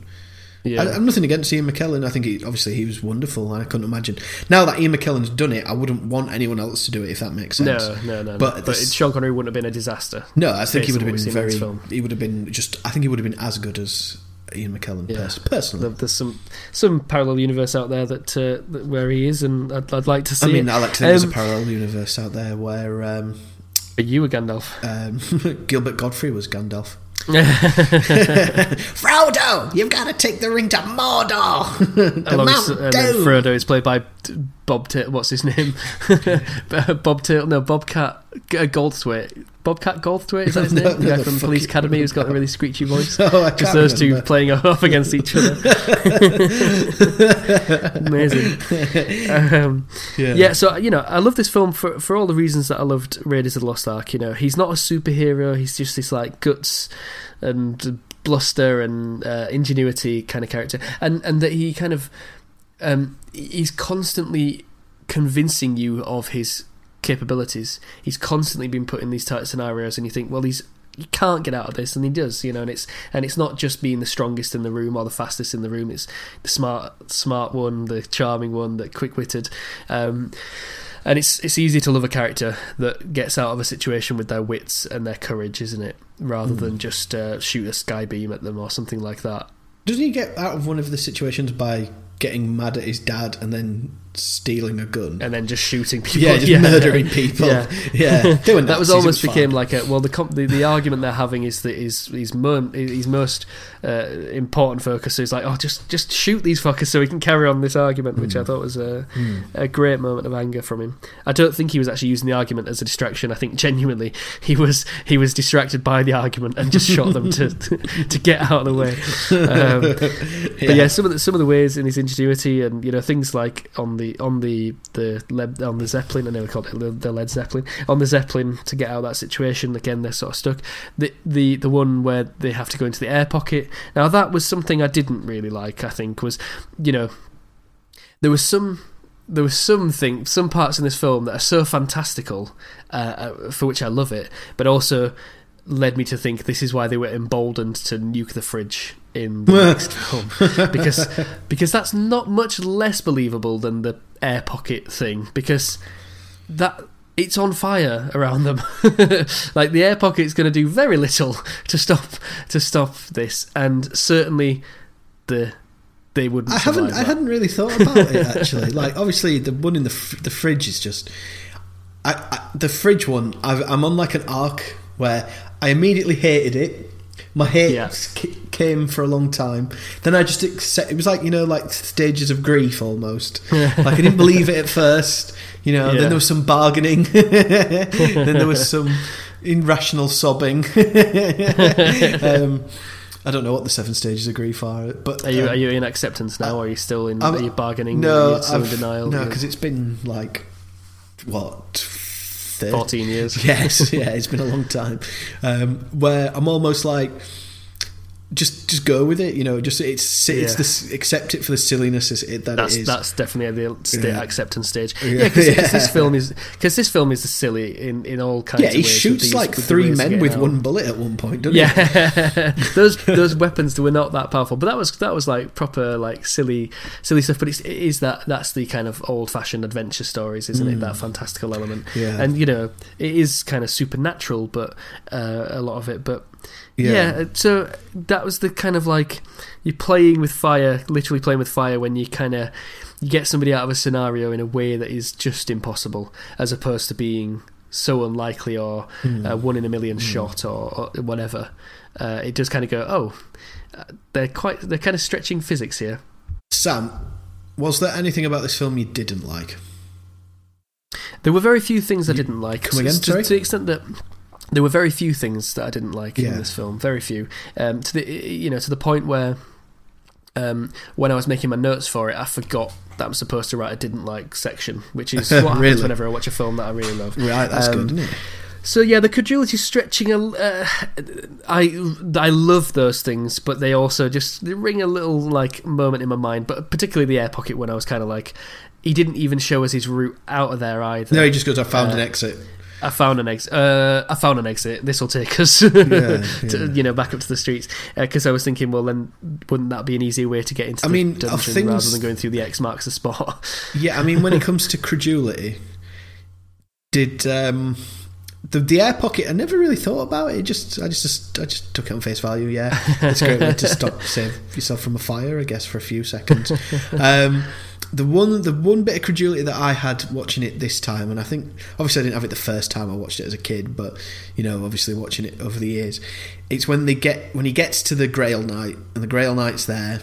Yeah. I, I'm nothing against Ian McKellen. I think he, obviously he was wonderful. I couldn't imagine now that Ian McKellen's done it. I wouldn't want anyone else to do it if that makes sense. no, no, no. But But, this- Sean Connery wouldn't have been a disaster. No, I think he would have been we've seen in this very. He would have been just. I think he would have been as good as Ian McKellen. Yeah. pers- personally, There's some some parallel universe out there that, uh, that where he is, and I'd, I'd like to see. I mean, it. I like to think there's a Um, parallel universe out there where um, you a Gandalf? um, Gilbert Gottfried was Gandalf. Frodo, you've got to take the ring to Mordor. the Mount uh, and Doom. Frodo is played by Bob. T- what's his name? Bob Tail. No, Bobcat G- Goldthwait. Bobcat Goldthwait is that his name? No, the no, guy the from Police Academy who's got a really screechy voice. Oh, I Just those two playing off against each other. Amazing. Um, yeah. so you know, I love this film for for all the reasons that I loved Raiders of the Lost Ark. You know, he's not a superhero; he's just this like guts and bluster and uh, ingenuity kind of character, and and that he kind of um, he's constantly convincing you of his capabilities. He's constantly been put in these tight scenarios, and you think, well, he's he can't get out of this, and he does, you know. And it's and it's not just being the strongest in the room or the fastest in the room. It's the smart, smart one, the charming one, the quick witted. Um, and it's it's easy to love a character that gets out of a situation with their wits and their courage, isn't it? Rather mm. than just uh, shoot a sky beam at them or something like that. Doesn't he get out of one of the situations by getting mad at his dad and then stealing a gun and then just shooting people. Yeah, just yeah. murdering people. Yeah, yeah. that was almost became like a well. The, the, the argument they're having is that his his, mo- his most uh, important focus is like oh just just shoot these fuckers so we can carry on this argument, which mm. I thought was a mm. a great moment of anger from him. I don't think he was actually using the argument as a distraction. I think genuinely he was he was distracted by the argument and just shot them to to get out of the way. Um, yeah. But yeah, some of the some of the ways in his ingenuity and you know things like on the the on the the Led, on the Zeppelin. I never called it the, the Led Zeppelin on the Zeppelin to get out of that situation. Again, they're sort of stuck. The the the one where they have to go into the air pocket. Now that was something I didn't really like. I think was you know there was some there was something, some parts in this film that are so fantastical, uh, uh, for which I love it, but also led me to think this is why they were emboldened to nuke the fridge in the next film because because that's not much less believable than the air pocket thing because that it's on fire around them like the air pocket is going to do very little to stop to stop this and certainly the they wouldn't I haven't that. I hadn't really thought about it actually like obviously the one in the the fridge is just I, I the fridge one i I'm on like an arc where I immediately hated it. My hate yeah. came for a long time. Then I just accept. It was like you know, like stages of grief almost. like I didn't believe it at first. You know, yeah. then there was some bargaining. then there was some irrational sobbing. um, I don't know what the seven stages of grief are, but are you um, are you in acceptance now? or Are you still in? I'm, are you bargaining? No, you still in denial? No, because it's been like what 14 years. Yes, yeah, it's been a long time. Um, where I'm almost like, just just go with it. You know, just it's it's yeah. this accept it for the silliness it, that that's, it is. That's definitely the yeah. acceptance stage. Yeah, because yeah, this film is because this film is silly in, in all kinds. Of ways. Yeah, he shoots these, like three men with out. one bullet at one point. yeah, those those weapons were not that powerful, but that was that was like proper like silly silly stuff. But it's, it is that that's the kind of old fashioned adventure stories, isn't mm. it? That fantastical element. Yeah, and you know it is kind of supernatural, but uh, a lot of it, but yeah. yeah. So that was the kind of like you're playing with fire, literally playing with fire when you kind of you get somebody out of a scenario in a way that is just impossible, as opposed to being so unlikely or mm. uh, one in a million mm. shot or, or whatever. Uh, it does kind of go, oh, uh, they're quite they're kind of stretching physics here. Sam, was there anything about this film you didn't like? There were very few things I didn't like. Come again, to, to the extent that there were very few things that I didn't like yeah. in this film. Very few. Um, to the you know to the point where um, when I was making my notes for it, I forgot that I'm supposed to write a didn't like section, which is what happens whenever I watch a film that I really love. Right, that's um, good, isn't it? So yeah, the credulity stretching. Uh, I I love those things, but they also just they ring a little like moment in my mind. But particularly the air pocket when I was kind of like, he didn't even show us his route out of there either. No, he just goes, "I found uh, an exit." I found an exit. Uh, I found an exit. This will take us, yeah, to, you know, back up to the streets. Because uh, I was thinking, well, then wouldn't that be an easier way to get into I the mean, dungeon things, rather than going through the X marks the spot? yeah, I mean, when it comes to credulity, did um, the the air pocket? I never really thought about it. Just I just I just took it on face value. Yeah, it's a great way to stop save yourself from a fire, I guess, for a few seconds. Um, the one the one bit of credulity that I had watching it this time, and I think obviously I didn't have it the first time I watched it as a kid, but you know, obviously watching it over the years, it's when they get when he gets to the Grail Knight and the Grail Knight's there,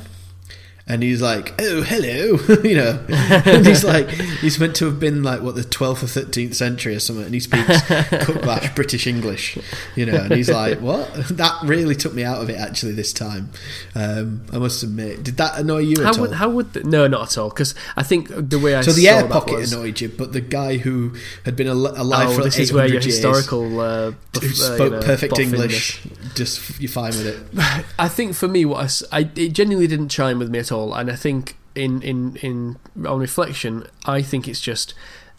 And he's like, "Oh, hello," you know. and he's like, he's meant to have been like what the twelfth or thirteenth century or something, and he speaks cutlash British English, you know. And he's like, "What?" That really took me out of it actually this time. Um, I must admit. Did that annoy you How at all? how would the, no not at all because I think the way I so the air pocket was, annoyed you, but the guy who had been al- alive oh for this is where your years, historical uh, buff- who uh, you spoke know, perfect in English, just you're fine with it. I think for me, what I, I- it genuinely didn't chime with me at all, and I think in in in on reflection, I think it's just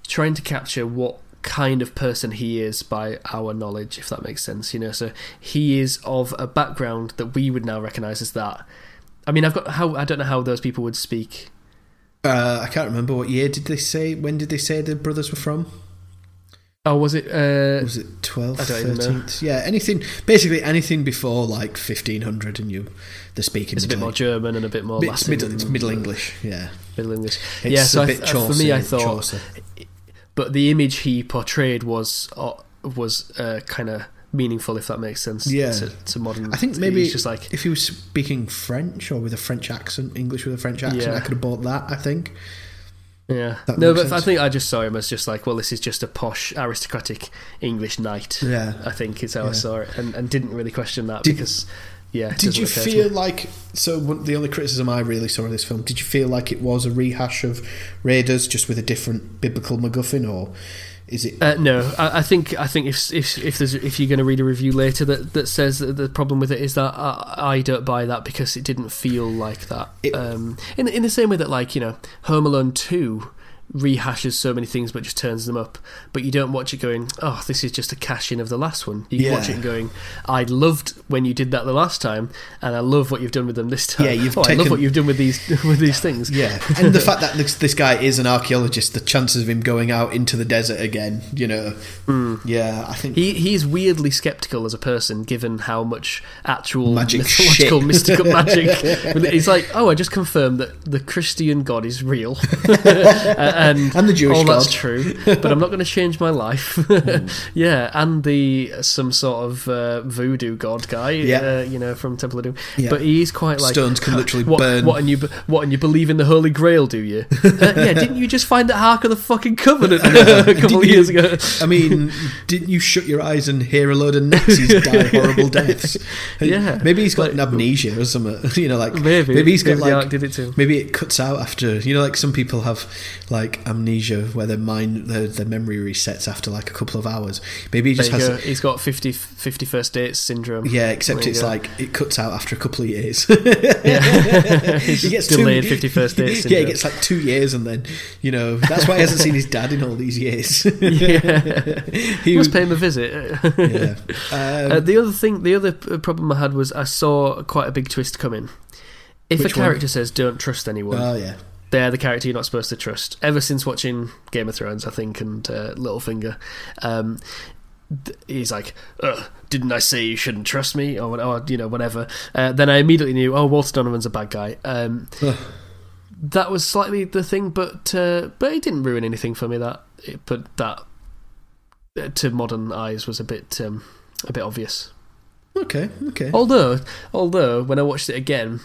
trying to capture what kind of person he is by our knowledge, if that makes sense. You know, so he is of a background that we would now recognise as that. I mean, I've got how I don't know how those people would speak. Uh, I can't remember what year did they say. When did they say the brothers were from? Oh, was it? Uh, Was it 12th, I don't even know. 13th? Yeah, anything, basically anything before like 1500 and you, they're speaking it's a bit more German and a bit more bit- Latin. middle, it's Middle English, yeah. Middle English. It's yeah, so a I bit th- for me, I thought Chaucer. but the image he portrayed was uh, was uh, kind of meaningful, if that makes sense. Yeah. to, to modern. I think maybe just like if he was speaking French or with a French accent, English with a French accent, Yeah. I could have bought that. I think. Yeah. That No, makes but I think I just saw him as just like, well, this is just a posh aristocratic English knight. Yeah. I think is how I saw it, and, and didn't really question that Did- because. Yeah, it Did you feel like so? The only criticism I really saw of this film, did you feel like it was a rehash of Raiders, just with a different biblical MacGuffin, or is it? Uh, no, I, I think I think if if if there's if you're going to read a review later that, that says that the problem with it is that I, I don't buy that because it didn't feel like that. It- um, in in the same way that like you know Home Alone two rehashes so many things but just turns them up, but you don't watch it going, oh, this is just a cash in of the last one. You Yeah. watch it going, I loved when you did that the last time, and I love what you've done with them this time. Yeah, you've oh, I love taken- what you've done with these with these things. Yeah, and the fact that this, this guy is an archaeologist, the chances of him going out into the desert again, you know, hmm. yeah, I think. He he's weirdly skeptical as a person, given how much actual Magic mythological shit. mystical magic. He's like, oh, I just confirmed that the Christian God is real, uh, and And the Jewish all that's true. But I'm not going to change my life. yeah, and the some sort of uh, voodoo god guy, Yeah. uh, you know, from Temple of Doom. Yeah. But he's quite like Stones can literally what, burn. What and you what and you believe in the Holy Grail? Do you? uh, yeah, didn't you just find the Ark of the fucking Covenant a couple of you- years ago? I mean, didn't you shut your eyes and hear a load of Nazis die horrible deaths? Yeah. maybe he's got Like- an amnesia or something. You know, like Maybe maybe he's got Maybe the like Ark did it too. maybe it cuts out after you know, like some people have like amnesia where their mind their, their memory resets after like a couple of hours. Maybe he just has go. He's got 50, 50 first dates syndrome. Yeah, except it's go. like it cuts out after a couple of years. Yeah. he gets delayed two, 50 first dates Yeah, he gets like two years, and then you know that's why he hasn't seen his dad in all these years. yeah. he Must was, pay him a visit. yeah. Um, Uh, the other thing, the other problem I had was I saw quite a big twist coming. If Which a one? character says "Don't trust anyone," oh yeah, they're the character you're not supposed to trust. Ever since watching Game of Thrones, I think, and uh, Littlefinger, um, th- he's like, Ugh, "Didn't I say you shouldn't trust me?" Or, or you know, whatever. Uh, then I immediately knew, oh, Walter Donovan's a bad guy. Um, that was slightly the thing, but uh, but it didn't ruin anything for me. That it, but that uh, to modern eyes was a bit um, a bit obvious. okay, okay. Although, although when I watched it again,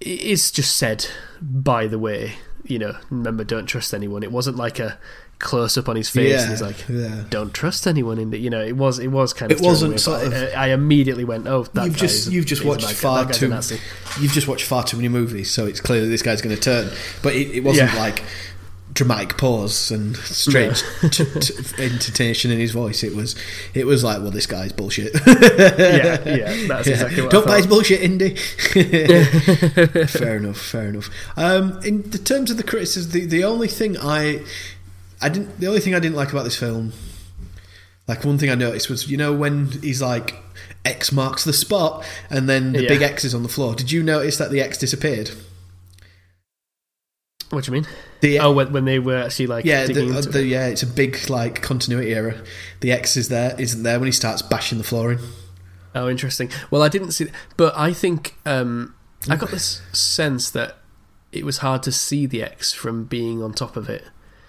it is just said by the way. You know, remember, don't trust anyone. It wasn't like a close up on his face. yeah, and he's like, yeah. "Don't trust anyone." In the, you know, it was it was kind of. It wasn't sort of- I, I immediately went, "Oh, that You've just you've just watched far That guy's a too you've just watched far too many movies, so it's clear that this guy's going to turn. But it, it wasn't Yeah. like dramatic pause and strange t- t- intonation in his voice. It was it was like, well, this guy's bullshit. yeah, yeah, that's exactly what. Don't I buy his bullshit, Indy. fair enough, fair enough. Um, in the terms of the criticism, the, the only thing I, I didn't, the only thing I didn't like about this film, like one thing I noticed was, you know, when he's like X marks the spot, and then the Yeah. big X is on the floor. Did you notice that the X disappeared? What do you mean? The Oh, when, when they were actually like yeah, digging the, into the, it. yeah, it's a big like continuity error. The X is there, isn't there when he starts bashing the flooring. Oh, interesting. Well, I didn't see, but I think um, I got this sense that it was hard to see the X from being on top of it.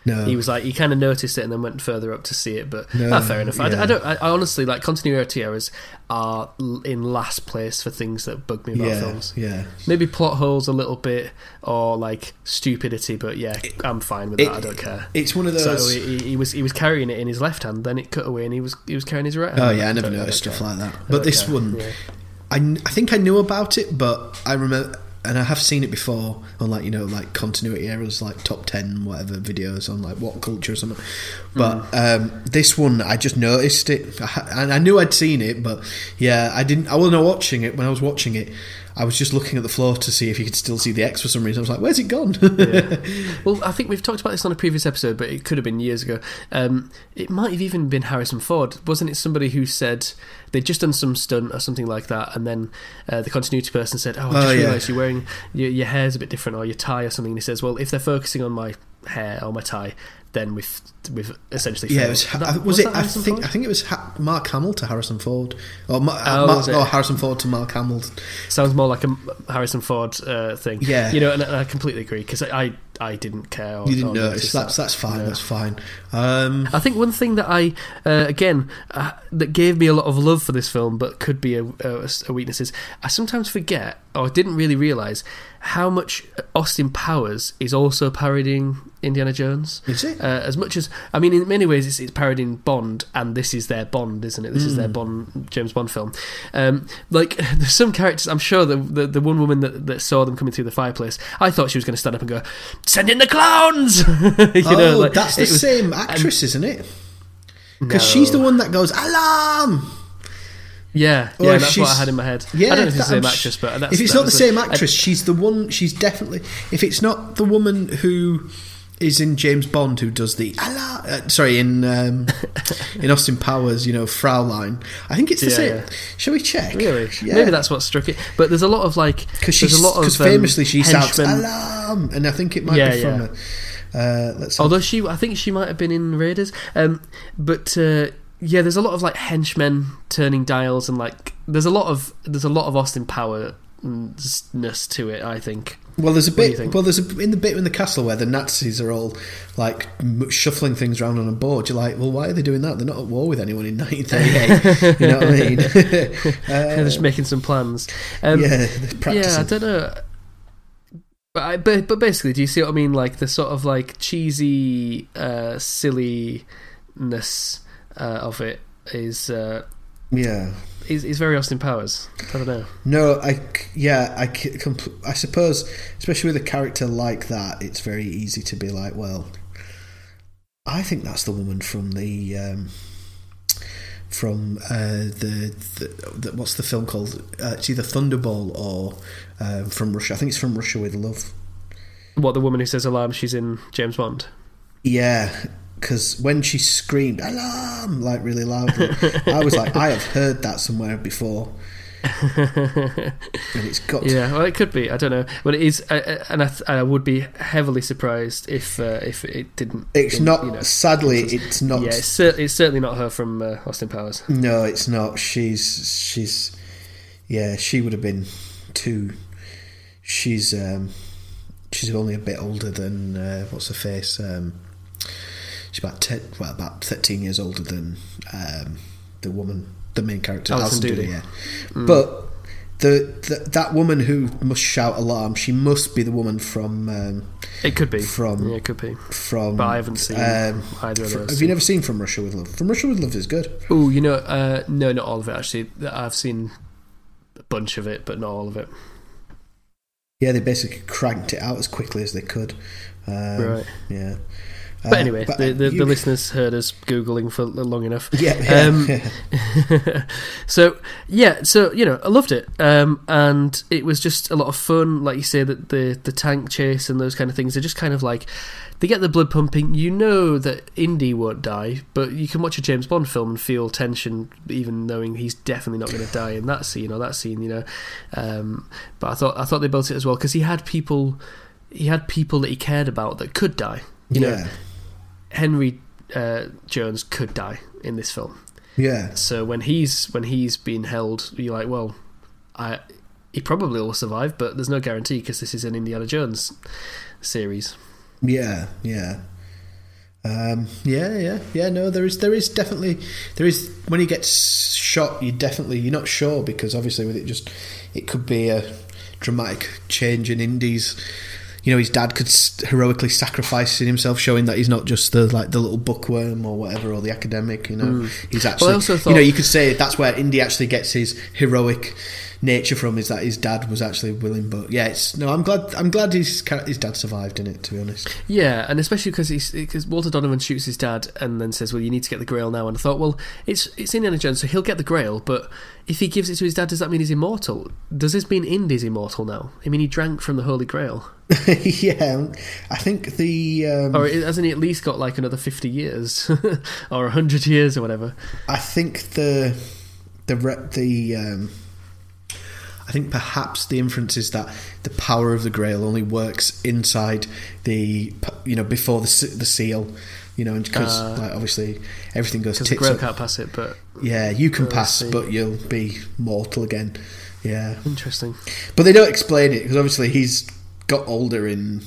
No. He was like he kind of noticed it and then went further up to see it. But No, ah, fair enough. I, yeah. I don't. I, I honestly like continuity errors are in last place for things that bug me about yeah, films. yeah. Maybe plot holes a little bit or like stupidity, but yeah, I'm fine with it- that. I don't care. It's one of So those. he, he was he was carrying it in his left hand, then it cut away and he was he was carrying his right hand. oh yeah, I never noticed stuff care. like that. But this care. one, Yeah. I, I think I knew about it, but I remember, and I have seen it before on like you know like continuity errors, like top ten whatever videos on like WhatCulture or something. But Hmm. um, this one, I just noticed it, I, and I knew I'd seen it, but yeah, I didn't. I wasn't watching it when I was watching it. I was just looking at the floor to see if you could still see the X for some reason. I was like, "Where's it gone?" Well, I think we've talked about this on a previous episode, but it could have been years ago. Um, it might have even been Harrison Ford, wasn't it? Somebody who said they'd just done some stunt or something like that, and then uh, the continuity person said, "Oh, I just Oh, yeah. realised you're wearing your, your hair's a bit different, or your tie or something." And he says, "Well, if they're focusing on my hair or my tie, then we've we've essentially Yeah, it failed." was, That- was, was it? I Harrison think Ford? I think it was ha- Mark Hamill to Harrison Ford, or, Ma- Oh, Mark, was or Harrison Ford to Mark Hamill. sounds more like a Harrison Ford uh, thing. Yeah. you know, and, I completely agree because I, I I didn't care. Or, You didn't or notice. That's that. that's fine. No. That's fine. Um, I think one thing that I, uh, again, uh, that gave me a lot of love for this film, but could be a, a, a weakness is I sometimes forget or didn't really realize how much Austin Powers is also parodying Indiana Jones. is it? Uh, as much as I mean, in many ways, it's, it's parodying Bond, and this is their Bond, isn't it? This is their Bond, James Bond film. Um, like, there's some characters. I'm sure the the, the one woman that, that saw them coming through the fireplace, I thought she was going to stand up and go, "Send in the clowns!" you oh, know, like, that's the was- same actress, isn't it? Because No. she's the one that goes alarm. Yeah, yeah, that's what I had in my head. Yeah, I don't know if it's the same actress, but that's, if it's not the was a- same I- actress, she's the one. She's definitely. If it's not the woman who is in James Bond who does the alarm. Uh, sorry, in um, in Austin Powers, you know, Fraulein. I think it's the Yeah, same. yeah. Shall we check? Really? Yeah. Maybe that's what struck it. But there's a lot of like because she's a lot of um, famously she shouts alarm, and I think it might be from. A, uh, let's. Although she, I think she might have been in Raiders. Um, but uh, yeah, there's a lot of like henchmen turning dials and like there's a lot of there's a lot of Austin Power ness to it. I think. Well, there's a bit. Well, there's a in the bit in the castle where the Nazis are all like shuffling things around on a board. You're like, well, why are they doing that? They're not at war with anyone in 1938. you know what I mean? They're uh, just making some plans. Um, yeah, they're yeah, I don't know. But, I, but but basically, do you see what I mean? Like the sort of like cheesy, uh, silliness uh, of it is uh, yeah. is is very Austin Powers. I don't know. No, I yeah, I I suppose, especially with a character like that, it's very easy to be like, well, I think that's the woman from the. Um, from uh, the, the, the what's the film called? Uh, it's either Thunderball or um, from Russia. I think it's from Russia with Love. What the woman who says alarm? She's in James Bond. Yeah, because when she screamed alarm like really loudly, I was like, I have heard that somewhere before, and it's got. Yeah, well, it could be. I don't know, but it is, uh, and I, th- I would be heavily surprised if uh, if it didn't. It's not. you know, sadly, it's- it's not. yeah, it's, cer- it's certainly not her from uh, Austin Powers. No, it's not. She's she's yeah. She would have been too. She's um, she's only a bit older than uh, what's her face. Um, she's about ten, well, about thirteen years older than um, the woman, the main character, Alison Alison. Yeah, but. The, the that woman who must shout alarm, she must be the woman from um, It could be From- Yeah, it could be. from. But I haven't seen um, either of those. have you never seen From Russia with Love? From Russia with Love is good. Oh, you know, uh, no, not all of it actually. I've seen a bunch of it, but not all of it. Yeah, they basically cranked it out as quickly as they could. Um, Right. Yeah. But Uh, anyway, but the, the, you- the listeners heard us googling for long enough. Yeah. yeah, Um, yeah. so yeah, so you know, I loved it, um, and it was just a lot of fun. Like you say, that the the tank chase and those kind of things are just kind of like they get the blood pumping. You know that Indy won't die, but you can watch a James Bond film and feel tension, even knowing he's definitely not going to die in that scene or that scene. You know, um, but I thought I thought they built it as well because he had people, he had people that he cared about that could die. You know, yeah. Henry uh, Jones could die in this film. Yeah. So when he's when he's being held, you're like, well, I he probably will survive, but there's no guarantee because this is an Indiana Jones series. Yeah. Yeah. Um, yeah, yeah, yeah. No, there is, there is definitely, there is. When he gets shot, you definitely, you're not sure because obviously with it just, it could be a dramatic change in Indy's. You know, his dad could heroically sacrifice himself, showing that he's not just the like the little bookworm or whatever, or the academic. You know, hmm. he's actually. I also thought, you know, you could say that's where Indy actually gets his heroic nature from. Is that his dad was actually willing, but yeah, it's no. I'm glad. I'm glad his his dad survived in it. To be honest. Yeah, and especially because he's because Walter Donovan shoots his dad and then says, "Well, you need to get the Grail now." And I thought, well, it's it's Indiana Jones, so he'll get the Grail. But if he gives it to his dad, does that mean he's immortal? Does this mean Indy's immortal now? I mean, he drank from the Holy Grail, yeah, I think the um, or hasn't he at least got like another fifty years or hundred years or whatever? I think the the the um, I think perhaps the inference is that the power of the Grail only works inside the you know before the the seal. You know, because Uh, like obviously everything goes Because the Grail up. can't pass it. But Yeah, you can pass, but you'll be mortal again. Yeah, interesting. but they don't explain it because obviously he's got older in.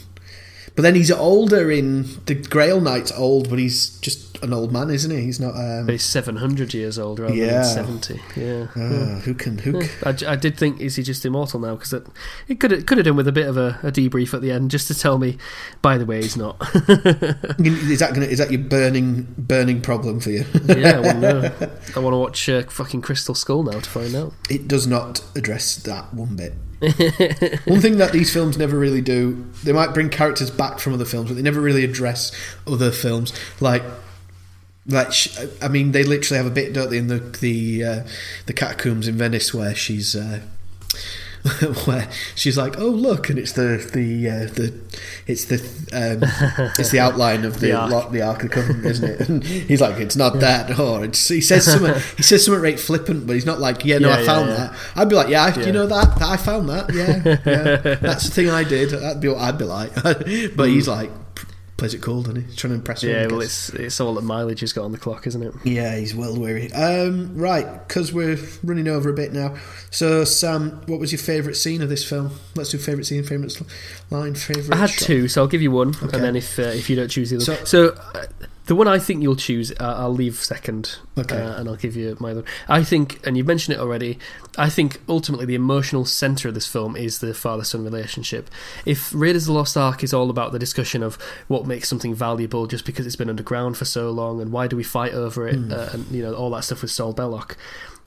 But then he's older in the Grail Knight's old, but he's just an old man, isn't he? He's not. Um, he's seven hundred years old rather Yeah. than seventy. Yeah. ah, who can who? Yeah. I, I did think is he just immortal now because it, it could have, could have done with a bit of a, a debrief at the end just to tell me by the way he's not Is that gonna? Is that your burning burning problem for you? yeah I want to I want to watch uh, fucking Crystal Skull now to find out it does not address that one bit. one thing that these films never really do, they might bring characters back from other films, but they never really address other films. Like, like sh I mean, they literally have a bit, don't they, in the the uh, the catacombs in Venice where she's. Uh, where she's like, "Oh look," and it's the the uh, the it's the um, it's the outline of the The Ark, the Ark of the covenant, isn't it? And he's like, "It's not that," or it's, he says something he says something right flippant, but he's not like, "Yeah, no, Yeah, I found yeah. that." I'd be like, "Yeah, I, Yeah. you know that I found that. Yeah, yeah, that's the thing I did." That'd be what I'd be like. but he's like, plays it cool, doesn't he? He's trying to impress yeah well it's it's all the mileage he's got on the clock isn't it Yeah, he's well weary. Um, right, because we're running over a bit now. So, Sam, what was your favourite scene of this film? Let's do favourite scene, favourite line, favourite. I had shot. two so I'll give you one Okay. and then if uh, if you don't choose the other So- so, uh, the one I think you'll choose uh, I'll leave second Okay. uh, and I'll give you my other I think and you've mentioned it already I think ultimately the emotional centre of this film is the father son relationship. If Raiders of the Lost Ark is all about the discussion of what makes something valuable just because it's been underground for so long and why do we fight over it Hmm. uh, and you know all that stuff with Saul Belloq.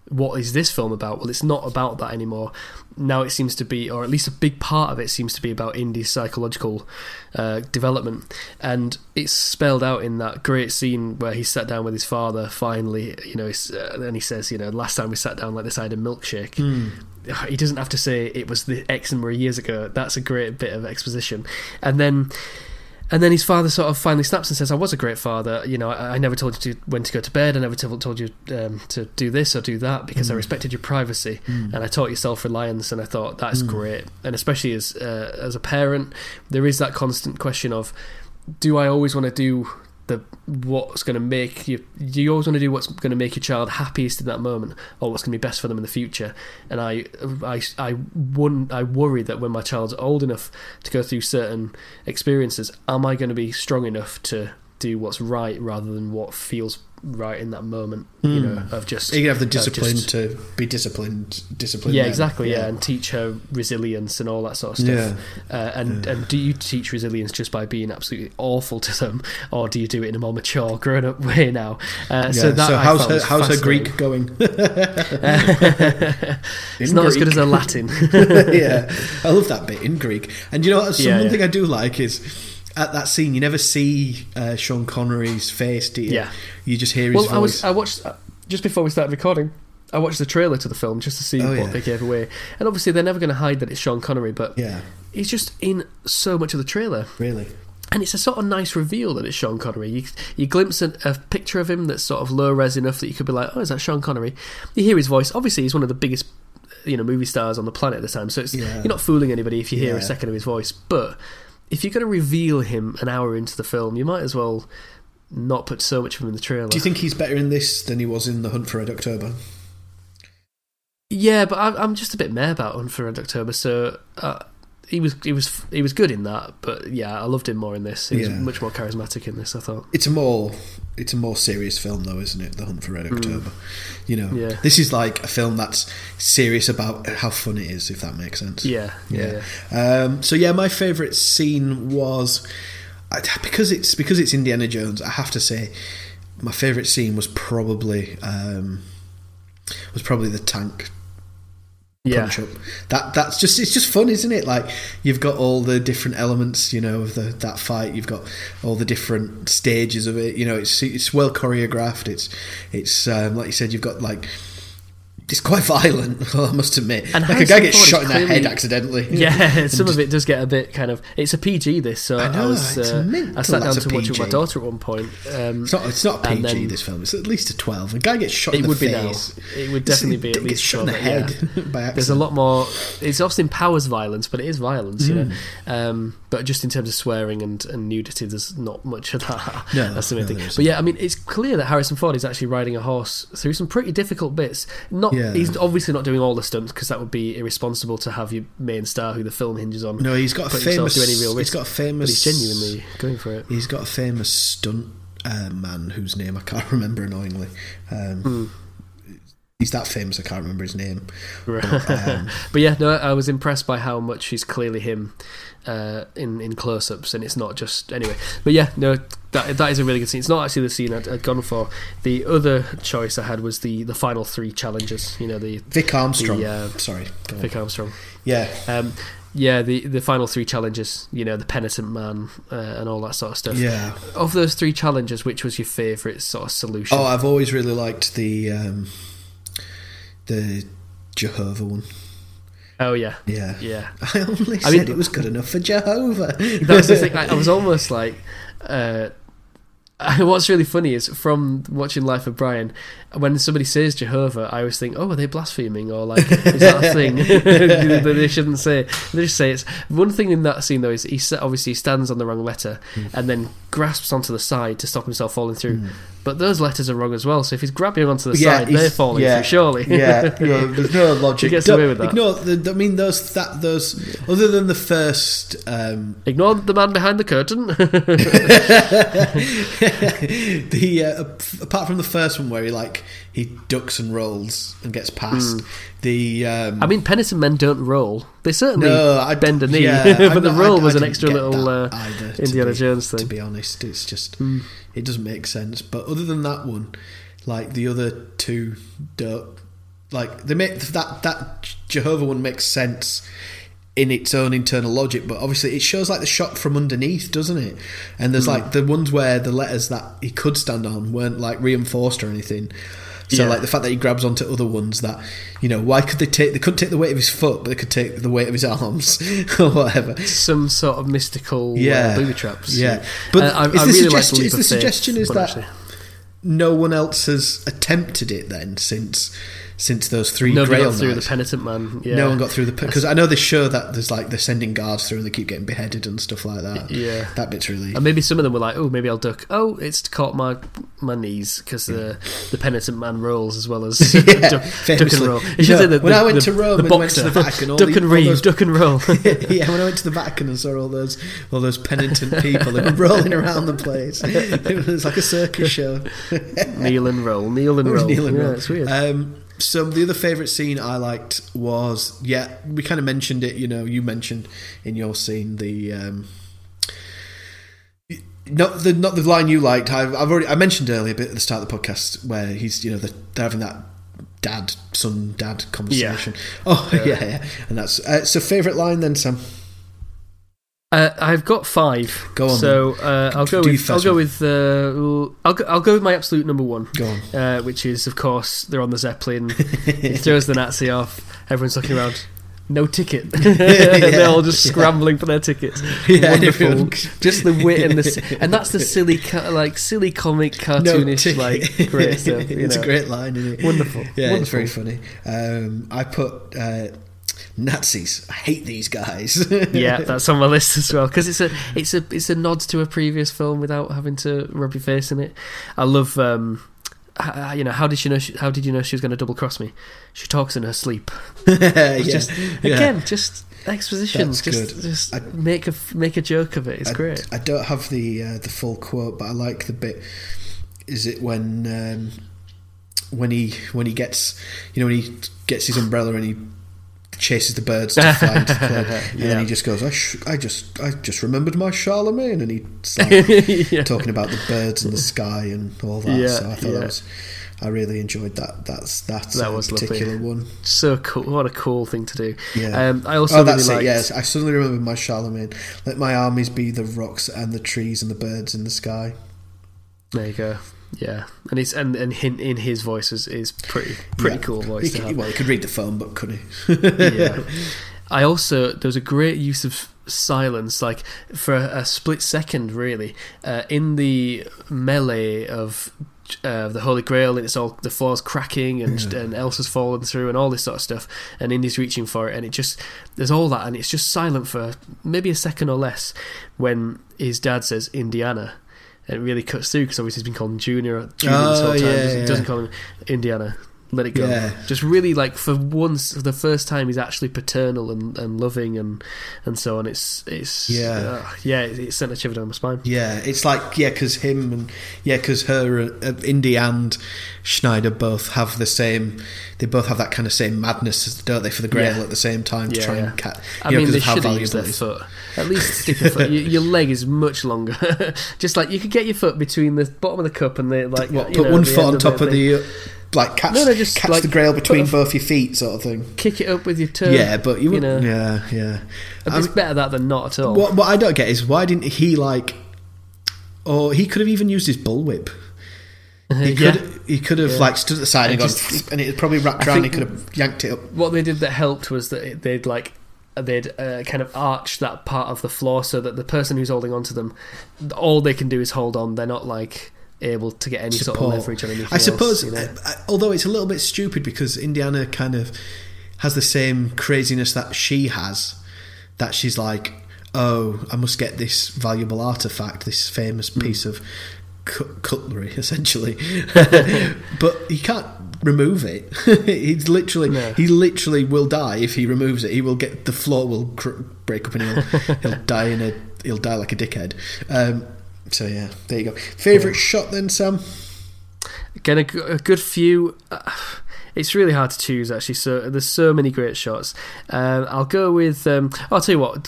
What is this film about? Well, it's not about that anymore. Now it seems to be, or at least a big part of it seems to be about Indy's psychological uh, development, and it's spelled out in that great scene where he sat down with his father. Finally, you know, uh, and he says, you know, last time we sat down like this, I had a milkshake. He doesn't have to say it was the X number of years ago. That's a great bit of exposition, and then. And then his father sort of finally snaps and says, "I was a great father. You know, I, I never told you to when to go to bed. I never told, told you um, to do this or do that because I respected your privacy and I taught you self reliance. And I thought that's great. And especially as uh, as a parent, there is that constant question of, do I always want to do the what's going to make you? You always want to do what's going to make your child happiest in that moment, or what's going to be best for them in the future? And I, I, I, wouldn't I worry that when my child's old enough to go through certain experiences, am I going to be strong enough to do what's right rather than what feels right in that moment? You know, of just You can have the discipline just- to be disciplined. Disciplined. yeah, then. exactly. Yeah. and teach her resilience and all that sort of stuff. Uh, and and do you teach resilience just by being absolutely awful to them, or do you do it in a more mature, grown-up way now? Uh, Yeah. So that I how's her how's her. Greek going? it's In not as good as her Latin. yeah, I love that bit in Greek. And you know what? Some, Yeah, one yeah. thing I do like is at that scene you never see uh, Sean Connery's face, do you? Yeah. You just hear his well, voice. I was I watched uh, just before we started recording. I watched the trailer to the film just to see Oh, what yeah. they gave away, and obviously they're never going to hide that it's Sean Connery, but yeah, he's just in so much of the trailer. really. And it's a sort of nice reveal that it's Sean Connery. You, you glimpse a, a picture of him that's sort of low res enough that you could be like, oh, is that Sean Connery? You hear his voice. Obviously, he's one of the biggest you know movie stars on the planet at the time, so it's, Yeah. you're not fooling anybody if you hear a second of his voice. But if you're going to reveal him an hour into the film, you might as well not put so much of him in the trailer. Do you think he's better in this than he was in The Hunt for Red October? Yeah, but I, I'm just a bit meh about Hunt for Red October. So uh, he was he was he was good in that, but yeah, I loved him more in this. He was Yeah. much more charismatic in this. I thought. It's a more it's a more serious film though, isn't it? The Hunt for Red October. You know, Mm. Yeah. this is like a film that's serious about how fun it is, if that makes sense. Yeah, yeah, yeah. Um, so yeah, my favourite scene was because it's because it's Indiana Jones. I have to say, my favourite scene was probably um, was probably the tank yeah. punch up. That that's just it's just fun, isn't it? Like you've got all the different elements, you know, of the that fight. You've got all the different stages of it. You know, it's it's well choreographed. It's it's um, like you said, you've got like. It's quite violent, I must admit. And like a guy gets Ford shot in the head accidentally. Yeah, some of it does get a bit kind of. It's a PG. This, so I I, was. it's Uh, I sat down to a watch it with my daughter at one point. Um, It's not. It's not And PG. then- this film. It's at least a twelve. A guy gets shot in it the would be face. now. It would definitely be He at gets least shot in the 12, yeah. head by accident. There's a lot more. It's Austin Powers violence, but it is violence, you know. Mm. Um, but just in terms of swearing and, and nudity, there's not much of that. No, That's the main no, thing. But yeah, I mean, it's clear that Harrison Ford is actually riding a horse through some pretty difficult bits. Not, Yeah. he's obviously not doing all the stunts because that would be irresponsible to have your main star, who the film hinges on, No, he's got a famous. any real He's risk. got a famous. but he's genuinely going for it. He's got a famous stunt uh, man whose name I can't remember annoyingly. Um, Hmm. He's that famous. I can't remember his name. Right. Um, But yeah, no, I was impressed by how much he's clearly him uh, in in close ups, and it's not just anyway. But yeah, no, that that is a really good scene. It's not actually the scene I'd, I'd gone for. The other choice I had was the the final three challenges. You know, the Vic Armstrong. The, uh, Sorry. Vic Armstrong. Yeah. Um, yeah, the the final three challenges. You know, the penitent man uh, and all that sort of stuff. Yeah. Of those three challenges, which was your favourite sort of solution? Oh, I've always really liked the um, the Jehovah one. Oh, yeah, Yeah. yeah. I only I said mean- it was good enough for Jehovah. That's the thing. I, I was almost like, uh, what's really funny is from watching Life of Brian, when somebody says Jehovah, I always think, oh, are they blaspheming or like is that a thing that they shouldn't say? They just say it's one thing in that scene though is he obviously stands on the wrong letter and then grasps onto the side to stop himself falling through. But those letters are wrong as well. So if he's grabbing onto the Yeah, side, they're falling yeah, through. Surely, yeah, yeah, there's no logic. He gets Don't- away with that. Ignore the, I mean, those that those other than the first um, Ignore the man behind the curtain. the uh, apart from the first one where he like he ducks and rolls and gets past the um. I mean, penitent men don't roll. They certainly no I bend a knee, yeah, but I'm the not- roll I- was I an extra little that uh, either, to Indiana be- Jones to be honest. It's just it doesn't make sense. But other than that one like the other two don't like they make that that Jehovah one makes sense in its own internal logic, but obviously it shows like the shot from underneath, doesn't it? And there's Hmm. like the ones where the letters that he could stand on weren't like reinforced or anything. So Yeah. like the fact that he grabs onto other ones that you know why could they take they couldn't take the weight of his foot but they could take the weight of his arms or whatever. some sort of mystical Yeah. uh, booby traps. Yeah. But But I, I is the really suggestion- the leap is the faith suggestion is that- actually. No one else has attempted it then since since those three nobody Grail got through the penitent man. Yeah. No one got through the because I know they show that there's like they're sending guards through and they keep getting beheaded and stuff like that. Yeah. that bit's really And maybe some of them were like, "Oh, maybe I'll duck." Oh, it's caught my my knees because the the penitent man rolls as well as Yeah, duck, duck and roll. You should know, say when the- I went the- to Rome the and went to the Vatican, all duck the- and all reeve, those- duck and roll. yeah, when I went to the Vatican and saw all those all those penitent people were rolling around the place, it was like a circus show. kneel and roll, kneel and roll. Neil and yeah, Roll. it's weird. Um, so the other favourite scene I liked was yeah we kind of mentioned it. You know, you mentioned in your scene the. Um, not the not the line you liked. I've, I've already I mentioned earlier a bit at the start of the podcast where he's you know the, they're having that dad son dad conversation. yeah. Oh yeah, yeah, and that's uh, so favorite line then Sam. Uh, I've got five. Go on So uh, I'll go with I'll go with uh, I'll go, I'll go with my absolute number one. Go on. uh, which is, of course, they're on the Zeppelin. he throws the Nazi off. Everyone's looking around. No ticket. they're all just Yeah. scrambling for their tickets. Yeah, Wonderful. everyone- just the wit and the and that's the silly, like silly comic, cartoonish, ticket. like great stuff. It's know. a great line, isn't it? Wonderful. Yeah, it's very funny. Um, I put uh, Nazis. I hate these guys. yeah, that's on my list as well because it's a it's a it's a nod to a previous film without having to rub your face in it. I love um, uh, you know, how did she know? She, how did you know she was going to double cross me? She talks in her sleep. yeah, Just yeah. again, just exposition. That's just good. just I- make a make a joke of it. It's I, great. I don't have the uh, the full quote, but I like the bit. Is it when um, when he when he gets you know when he gets his umbrella and he chases the birds to fly into the plane, and Yeah. then he just goes, I, sh- I just I just remembered my Charlemagne, and he's like yeah. talking about the birds and the sky and all that. Yeah, so I thought that was. I really enjoyed that. That's that's That was lovely. one. So cool! What a cool thing to do. Yeah. Um, I also oh, really that's liked. it. Yes, I suddenly remembered my Charlemagne. Let my armies be the rocks and the trees and the birds in the sky. There you go. Yeah, and it's and and in, in his voice is, is pretty pretty Yeah. cool He voice to could, have. well, he could read the phone book, couldn't he? yeah. I also there was a great use of silence, like for a, a split second, really, uh, in the melee of uh, the Holy Grail, and it's all the floor's cracking, and Yeah. and Elsa's falling through, and all this sort of stuff, and Indy's reaching for it, and it just there's all that, and it's just silent for maybe a second or less when his dad says Indiana. It really cuts through because obviously he's been called Junior, Junior this Oh, whole time. yeah, doesn't, yeah. doesn't call him Indiana. Let it go. Yeah. Just really like for once, for the first time, he's actually paternal and, and loving and and so on. It's it's Yeah. uh, yeah. It, it sent a shiver down my spine. Yeah, it's like yeah, because him and yeah, because her, uh, Indy and Schneider both have the same. They both have that kind of same madness, don't they, for the Grail Yeah. at the same time to Yeah, try and catch. I know, mean, they should used their valuable it is. foot. At least stick your foot. your, your leg is much longer. Just like you could get your foot between the bottom of the cup and the like. What, you put know, one foot on top of the, uh, like catch, No, no, just, catch like, the Grail between a- both your feet, sort of thing. Kick it up with your toe. yeah, but you, you know. yeah, yeah. It's better that than not at all. what what I don't get is why didn't he like, or he could have even used his bullwhip. He Yeah. could he could have Yeah. like stood at the side and, And gone, just- and it probably wrapped I around. He could have yanked it up. what they did that helped was that they'd like they'd uh, kind of arched that part of the floor so that the person who's holding onto them, all they can do is hold on. They're not like able to get any sort of Support. leverage on anything. I suppose, else, you know? although it's a little bit stupid because Indiana kind of has the same craziness that she has, that she's like, oh, I must get this valuable artifact, this famous Hmm. piece of cu- cutlery, essentially. but he can't remove it. He's literally, No. he literally will die if he removes it. He will get the floor will cr- break up and he'll, he'll die in a he'll die like a dickhead. Um, so yeah, there you go. Favorite shot then, Sam? Again, a good few. Uh, it's really hard to choose actually. So there's so many great shots. Um, I'll go with. Um, I'll tell you what.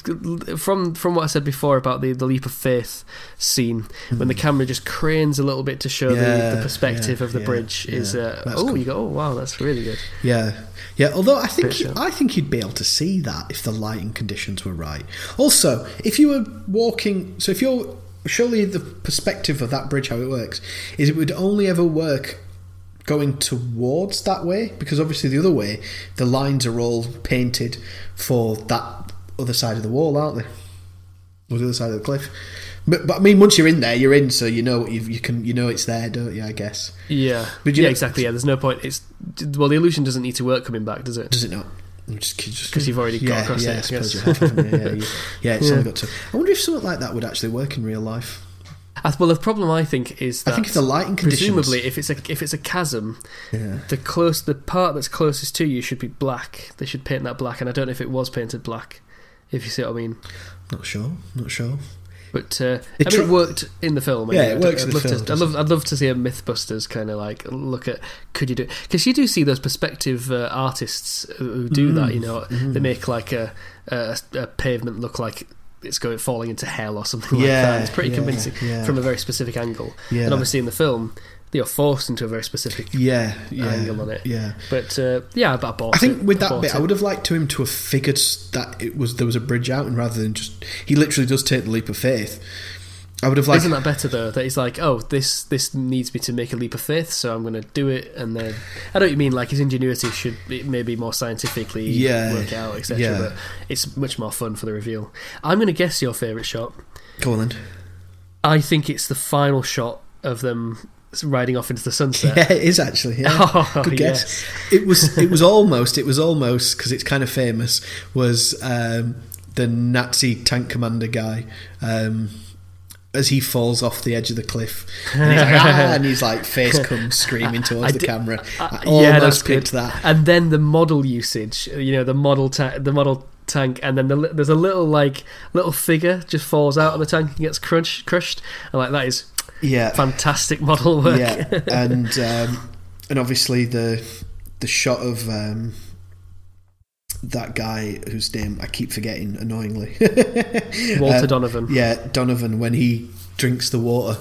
From from what I said before about the, the leap of faith scene, when the camera just cranes a little bit to show the, Hmm. Yeah, the perspective yeah, of the yeah, bridge, is uh, oh cool. you go oh wow that's really good. Yeah, yeah. Although I think. I think you'd be able to see that if the lighting conditions were right. Also, if you were walking, so if you're surely the perspective of that bridge, how it works is it would only ever work going towards that way because obviously the other way the lines are all painted for that other side of the wall, aren't they? Or the other side of the cliff. But, but I mean, once you're in there, you're in, so you know you, you can you know it's there, don't you? I guess. Yeah, But you yeah, know- exactly. Yeah, there's no point. It's well, the illusion doesn't need to work coming back, does it? Does it not? I'm just- just- 'Cause you've already got yeah, across yeah, it, I suppose you have? Yeah, you- yeah, it's Yeah. only got to. I wonder if something like that would actually work in real life. Well, the problem I think is that I think if the lighting conditions, presumably if it's a if it's a chasm, yeah, the close the part that's closest to you should be black. They should paint that black, and I don't know if it was painted black. If you see what I mean. not sure, not sure. But uh, I mean, it worked in the film. Yeah, it works I'd in the love film, To, I'd love, I'd love to see a MythBusters kind of like look at could you do because you do see those perspective uh, artists who do that. You know, Mm-hmm. they make like a, a a pavement look like it's going falling into hell or something like Yeah, that. It's pretty yeah, convincing yeah. from a very specific angle. Yeah. And obviously in the film, are forced into a very specific Yeah, yeah, angle on it. yeah. But uh, yeah, I bought I think it. with that bought bit, I would have liked to him to have figured that it was there was a bridge out, and rather than just he literally does take the leap of faith. I would have liked. Isn't that better though? That he's like, oh, this this needs me to make a leap of faith, so I'm going to do it. And then I don't know what you mean. Like his ingenuity should be, maybe more scientifically Yeah, work out, etc. yeah. But it's much more fun for the reveal. I'm going to guess your favorite shot. Go on then. I think it's the final shot of them riding off into the sunset. Yeah, it is actually. Yeah, Oh, good guess. It was. It was almost. It was almost because it's kind of famous. Was um, the Nazi tank commander guy? Um, as he falls off the edge of the cliff, and he's like, ah, and his like face comes screaming towards the camera. I almost yeah, that's picked good. that. And then the model usage, you know, the model ta- the model tank, and then the, there's a little like little figure just falls out of the tank and gets crunch, crushed. And like that is Yeah, fantastic model work. yeah, and um, and obviously the the shot of um, that guy whose name I keep forgetting annoyingly. Walter Uh, Donovan. Yeah, Donovan when he drinks the water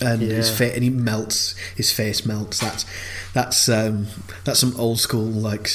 and his Yeah. face and he melts, his face melts. That's that's um, that's some old school like.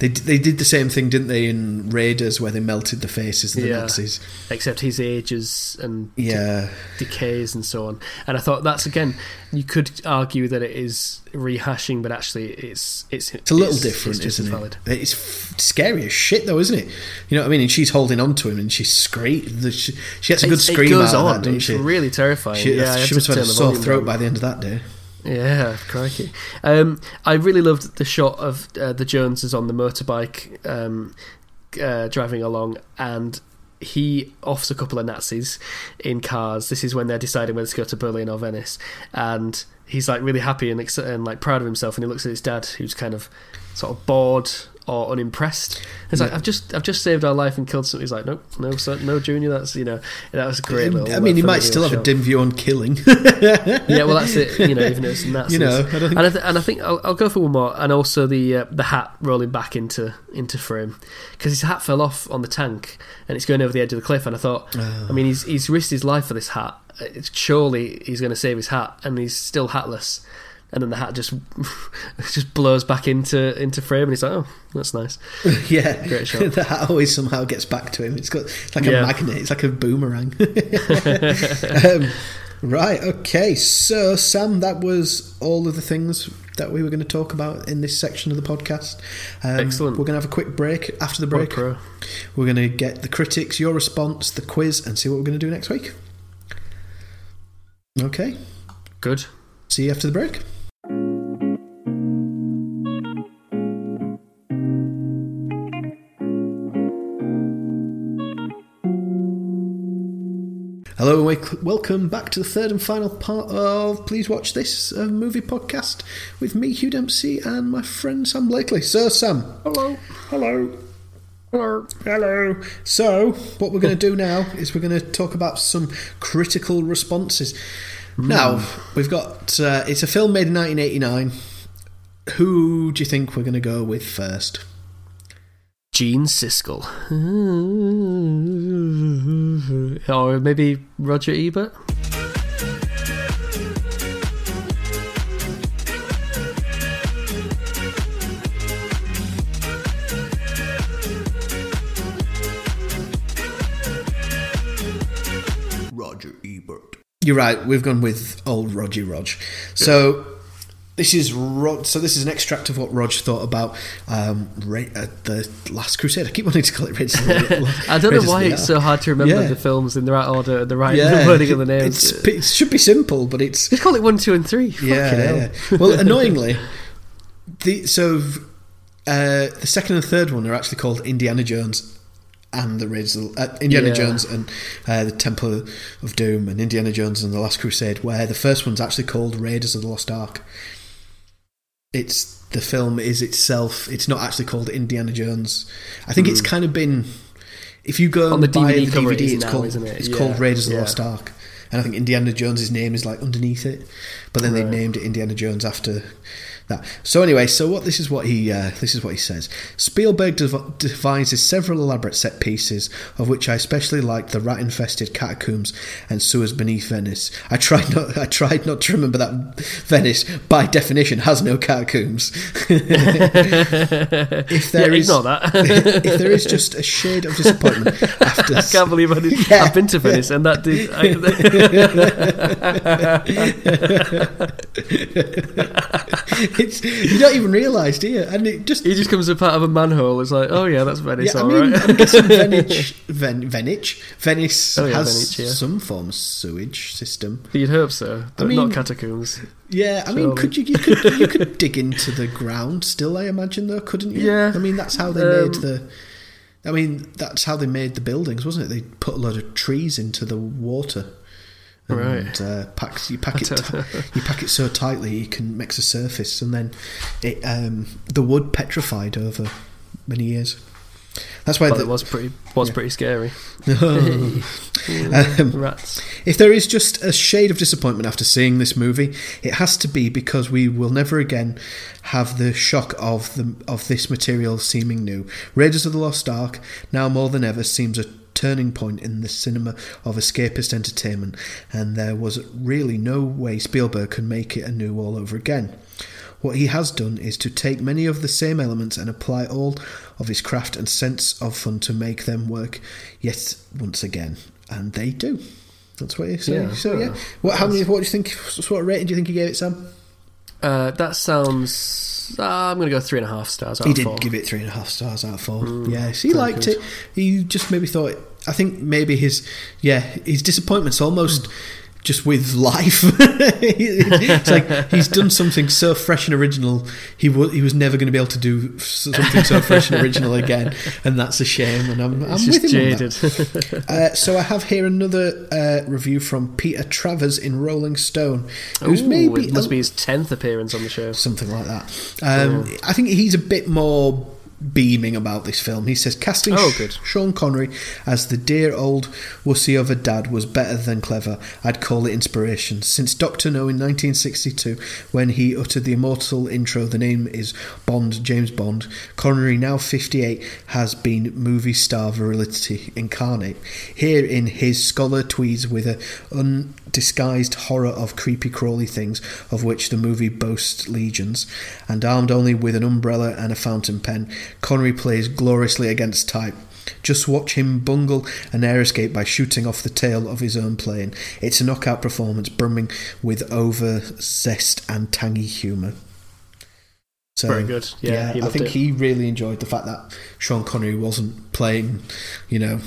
They they did the same thing, didn't they, in Raiders where they melted the faces of the Yeah. Nazis? Except his ages and de- Yeah, decays and so on. And I thought that's again, you could argue that it is rehashing, but actually it's it's it's a little different, it's isn't as it? valid. It's f- scary as shit, though, isn't it? You know what I mean? And she's holding on to him, and she screams. She, she gets a good It's- scream it goes out on. of that, doesn't it's she? really terrifying. She, yeah, she must have had a sore throat down. by the end of that day. Yeah, crikey. Um, I really loved the shot of uh, the Joneses on the motorbike um, uh, driving along, and he offs a couple of Nazis in cars. This is when they're deciding whether to go to Berlin or Venice, and he's like really happy and, ex- and like proud of himself. And he looks at his dad, who's kind of sort of bored or unimpressed. He's like, "I've just, I've just saved our life and killed something." He's like, "Nope, no, son, no, Junior. That's you know, that was great." Little, I mean, he uh, might still have a dim view on killing. Yeah, well, that's it. You know, even though it's Nazis. You know, I think- and I, th- and I think I'll, I'll go for one more, and also the uh, the hat rolling back into into frame because his hat fell off on the tank and it's going over the edge of the cliff. And I thought, Oh. I mean, he's he's risked his life for this hat. It's, surely he's going to save his hat, and he's still hatless. And then the hat just just blows back into into frame, and he's like, "Oh, that's nice." yeah, Great shot. the hat always somehow gets back to him. It's got it's like a Yeah. magnet. It's like a boomerang. um, right. Okay. So, Sam, that was all of the things that we were going to talk about in this section of the podcast. Um, Excellent. We're going to have a quick break. After the break, we're going to get the critics, your response, the quiz, and see what we're going to do next week. Okay. Good. See you after the break. Hello and welcome back to the third and final part of Please Watch This a movie podcast with me, Hugh Dempsey, and my friend Sam Blakely. So, Sam. Hello. Hello. Hello. Hello. So, what we're going to do now is we're going to talk about some critical responses. Now, we've got uh, it's a film made in 1989. Who do you think we're going to go with first? Gene Siskel. Or maybe Roger Ebert? Roger Ebert. You're right. We've gone with old Roger Rog. So this is Rog. So this is an extract of what Rog thought about um, Ra- uh, the Last Crusade. I keep wanting to call it Raiders. of the- I don't know why it's so hard to remember Yeah. the films in the right order, the right Yeah, wording of the names. It's, it should be simple, but it's Just call it one, two, and three. Yeah, yeah. Well, annoyingly, the so uh, the second and third one are actually called Indiana Jones and the Raiders, of- uh, Indiana Yeah. Jones and uh, the Temple of Doom and Indiana Jones and the Last Crusade. Where the first one's actually called Raiders of the Lost Ark. It's the film is itself. It's not actually called Indiana Jones. I think it's kind of been. If you go Hmm. On the DVD the it DVD, is it's now, called isn't it? it's Yeah, called Raiders of the yeah. Lost Ark, and I think Indiana Jones's name is like underneath it. But then they named it Indiana Jones after that. So anyway, so what this is what he uh, this is what he says. Spielberg dev- devises several elaborate set pieces, of which I especially liked the rat-infested catacombs and sewers beneath Venice. I tried not I tried not to remember that Venice, by definition, has no catacombs. if there yeah, is- that. if there is just a shade of disappointment after I can't believe I did. Yeah. I've been to Venice, and that did. It's, you don't even realise, do you? And it just he just comes up out of a manhole. It's like, oh yeah, that's Venice, yeah, I all mean, right. I'm guessing Venice, Ven, Venice, Venice Oh, yeah, has Venice, yeah. some form of sewage system. You'd hope so, but mean- not catacombs. Yeah, I mean, could you you could you could dig into the ground still? I imagine though, couldn't you? Yeah. I mean, that's how they Um, made the. I mean, that's how they made the buildings, wasn't it? They put a lot of trees into the water Right. uh, packs you pack it you pack it so tightly you can mix a surface, and then it um, the wood petrified over many years. That's why the, it was pretty was Yeah. pretty scary. Um, Rats. If there is just a shade of disappointment after seeing this movie, it has to be because we will never again have the shock of the of this material seeming new. Raiders of the Lost Ark now more than ever seems a turning point in the cinema of escapist entertainment, and there was really no way Spielberg could make it anew all over again. What he has done is to take many of the same elements and apply all of his craft and sense of fun to make them work yet once again. And they do. That's what you say. Yeah. so yeah. Yeah. What how many what do you think what rating do you think he gave it, Sam? Uh, that sounds. Uh, I'm going to go three and a half stars out He did four. give it three and a half stars out of four. Mm, yes, he liked good. it. He just maybe thought. I think maybe his yeah his disappointment's almost just with life. it's like he's done something so fresh and original. He was he was never going to be able to do something so fresh and original again, and that's a shame. And I'm, I'm just him on that. jaded. Uh, so I have here another uh, review from Peter Travers in Rolling Stone, who's Ooh, maybe it must a- be his tenth appearance on the show. something like that. Um, I think he's a bit more beaming about this film. He says casting Oh, good. Sean Connery as the dear old wussy of a dad was better than clever. I'd call it inspiration. Since Doctor No in 1962, when he uttered the immortal intro, the name is Bond, James Bond. Connery, now 58, has been movie star virility incarnate. Here in his scholar tweeds with a undisguised horror of creepy crawly things, of which the movie boasts legions, and armed only with an umbrella and a fountain pen, Connery plays gloriously against type. Just watch him bungle an air escape by shooting off the tail of his own plane. It's a knockout performance, brimming with over zest and tangy humour. So, Very good. Yeah, he I think it. he really enjoyed the fact that Sean Connery wasn't playing, you know,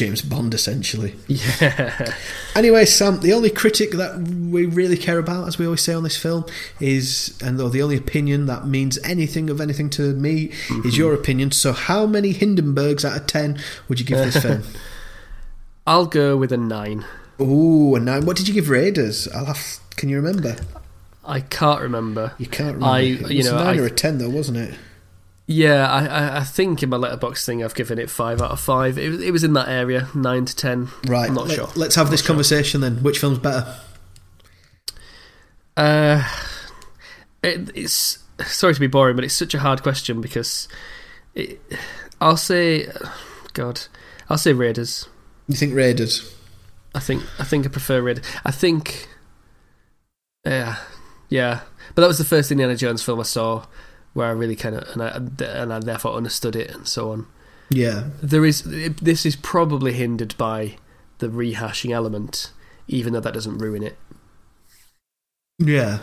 James Bond essentially. Yeah. Anyway, Sam, the only critic that we really care about, as we always say on this film, is, and though the only opinion that means anything of anything to me Mm-hmm. is your opinion. So, how many Hindenburgs out of 10 would you give this film? I'll go with a nine. Ooh, and now, what did you give Raiders? I'll have, can you remember? I can't remember. You can't remember. I- it was you know, a 9 I- or a 10, though, wasn't it? Yeah, I, I, I think in my Letterboxd thing I've given it five out of five. It, was- it was in that area, nine to ten. Right, I'm not let, sure. let's have Not this sure. conversation then. Which film's better? Uh, it, it's sorry to be boring, but it's such a hard question because it, I'll say, God, I'll say Raiders. You think Raiders? I think I think I prefer Raiders. I think, yeah, yeah. But that was the first Indiana Jones film I saw where I really kind of and I and I therefore understood it and so on. Yeah. There is this is probably hindered by the rehashing element, even though that doesn't ruin it. Yeah.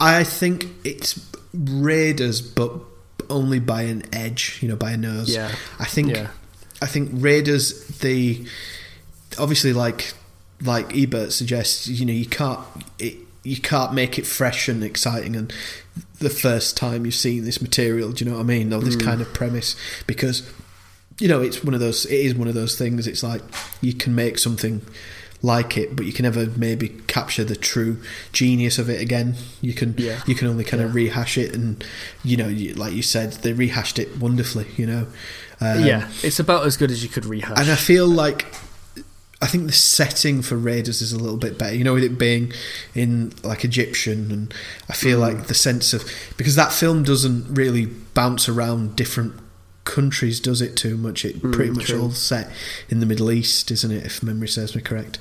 I think it's Raiders, but only by an edge, you know, by a nose. Yeah, I think yeah, I think Raiders the obviously like like Ebert suggests, you know, you can't it, you can't make it fresh and exciting and the first time you've seen this material, do you know what I mean? Or this Mm. kind of premise because you know, it's one of those it is one of those things it's like you can make something like it, but you can never maybe capture the true genius of it again. You can Yeah. you can only kind of rehash it, and you know, you, like you said, they rehashed it wonderfully. You know, um, yeah. It's about as good as you could rehash. and I feel like I think the setting for Raiders is a little bit better. You know, with it being in like Egyptian, and I feel Mm. like the sense of because that film doesn't really bounce around different countries, does it? Too much. It Mm, pretty much true. all set in the Middle East, isn't it? If memory serves me correct,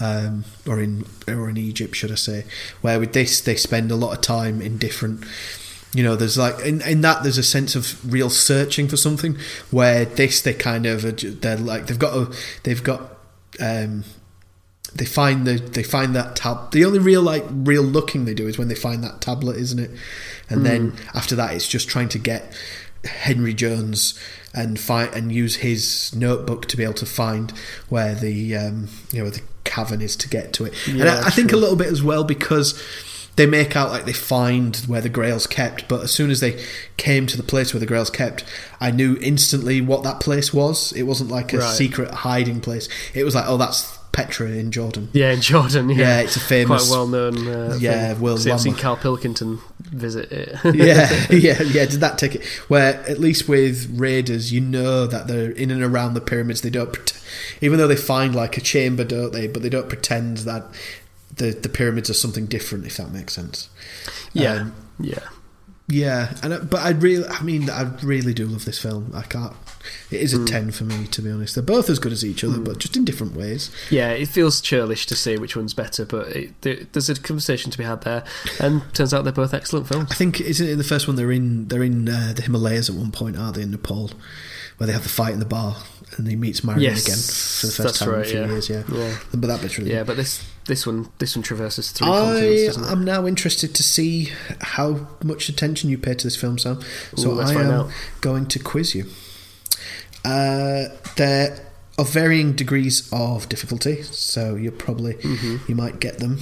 um, or in or in Egypt, should I say? Where with this, they spend a lot of time in different you know there's like in, in that there's a sense of real searching for something where this they kind of they're like they've got a they've got um they find the they find that tab the only real like real looking they do is when they find that tablet isn't it? And then after that it's just trying to get henry jones and find and use his notebook to be able to find where the um you know the cavern is to get to it. And I, I think a little bit as well because they make out like they find where the grail's kept, but as soon as they came to the place where the grail's kept, I knew instantly what that place was. It wasn't like a Right. secret hiding place. It was like, oh, that's Petra in Jordan. Yeah, in Jordan. Yeah, Yeah, it's a famous. quite well known. Uh, Yeah, thing. world I've seen. Carl Pilkington visit it. yeah, yeah, yeah. Did that take it? Where at least with raiders, you know that they're in and around the pyramids. They don't, even though they find like a chamber, don't they? But they don't pretend that the the pyramids are something different. If that makes sense. yeah, Um, yeah. Yeah, and I- but I really, I mean, I really do love this film. I can't. It is a ten for me, to be honest. They're both as good as each other, but just in different ways. Yeah, it feels churlish to say which one's better, but it, there, there's a conversation to be had there, and turns out they're both excellent films. I think isn't it in the first one they're in they're in uh, the Himalayas at one point, are they in Nepal, where they have the fight in the bar and he meets Marion Yes, again for the first time in a few yeah. years. Yeah, Yeah, but that bit's really yeah, but this this one this one traverses three I continents, doesn't it? am now interested to see how much attention you pay to this film, Sam. So Ooh, I am out. going to quiz you. Uh, there are varying degrees of difficulty, so you're probably Mm-hmm. you might get them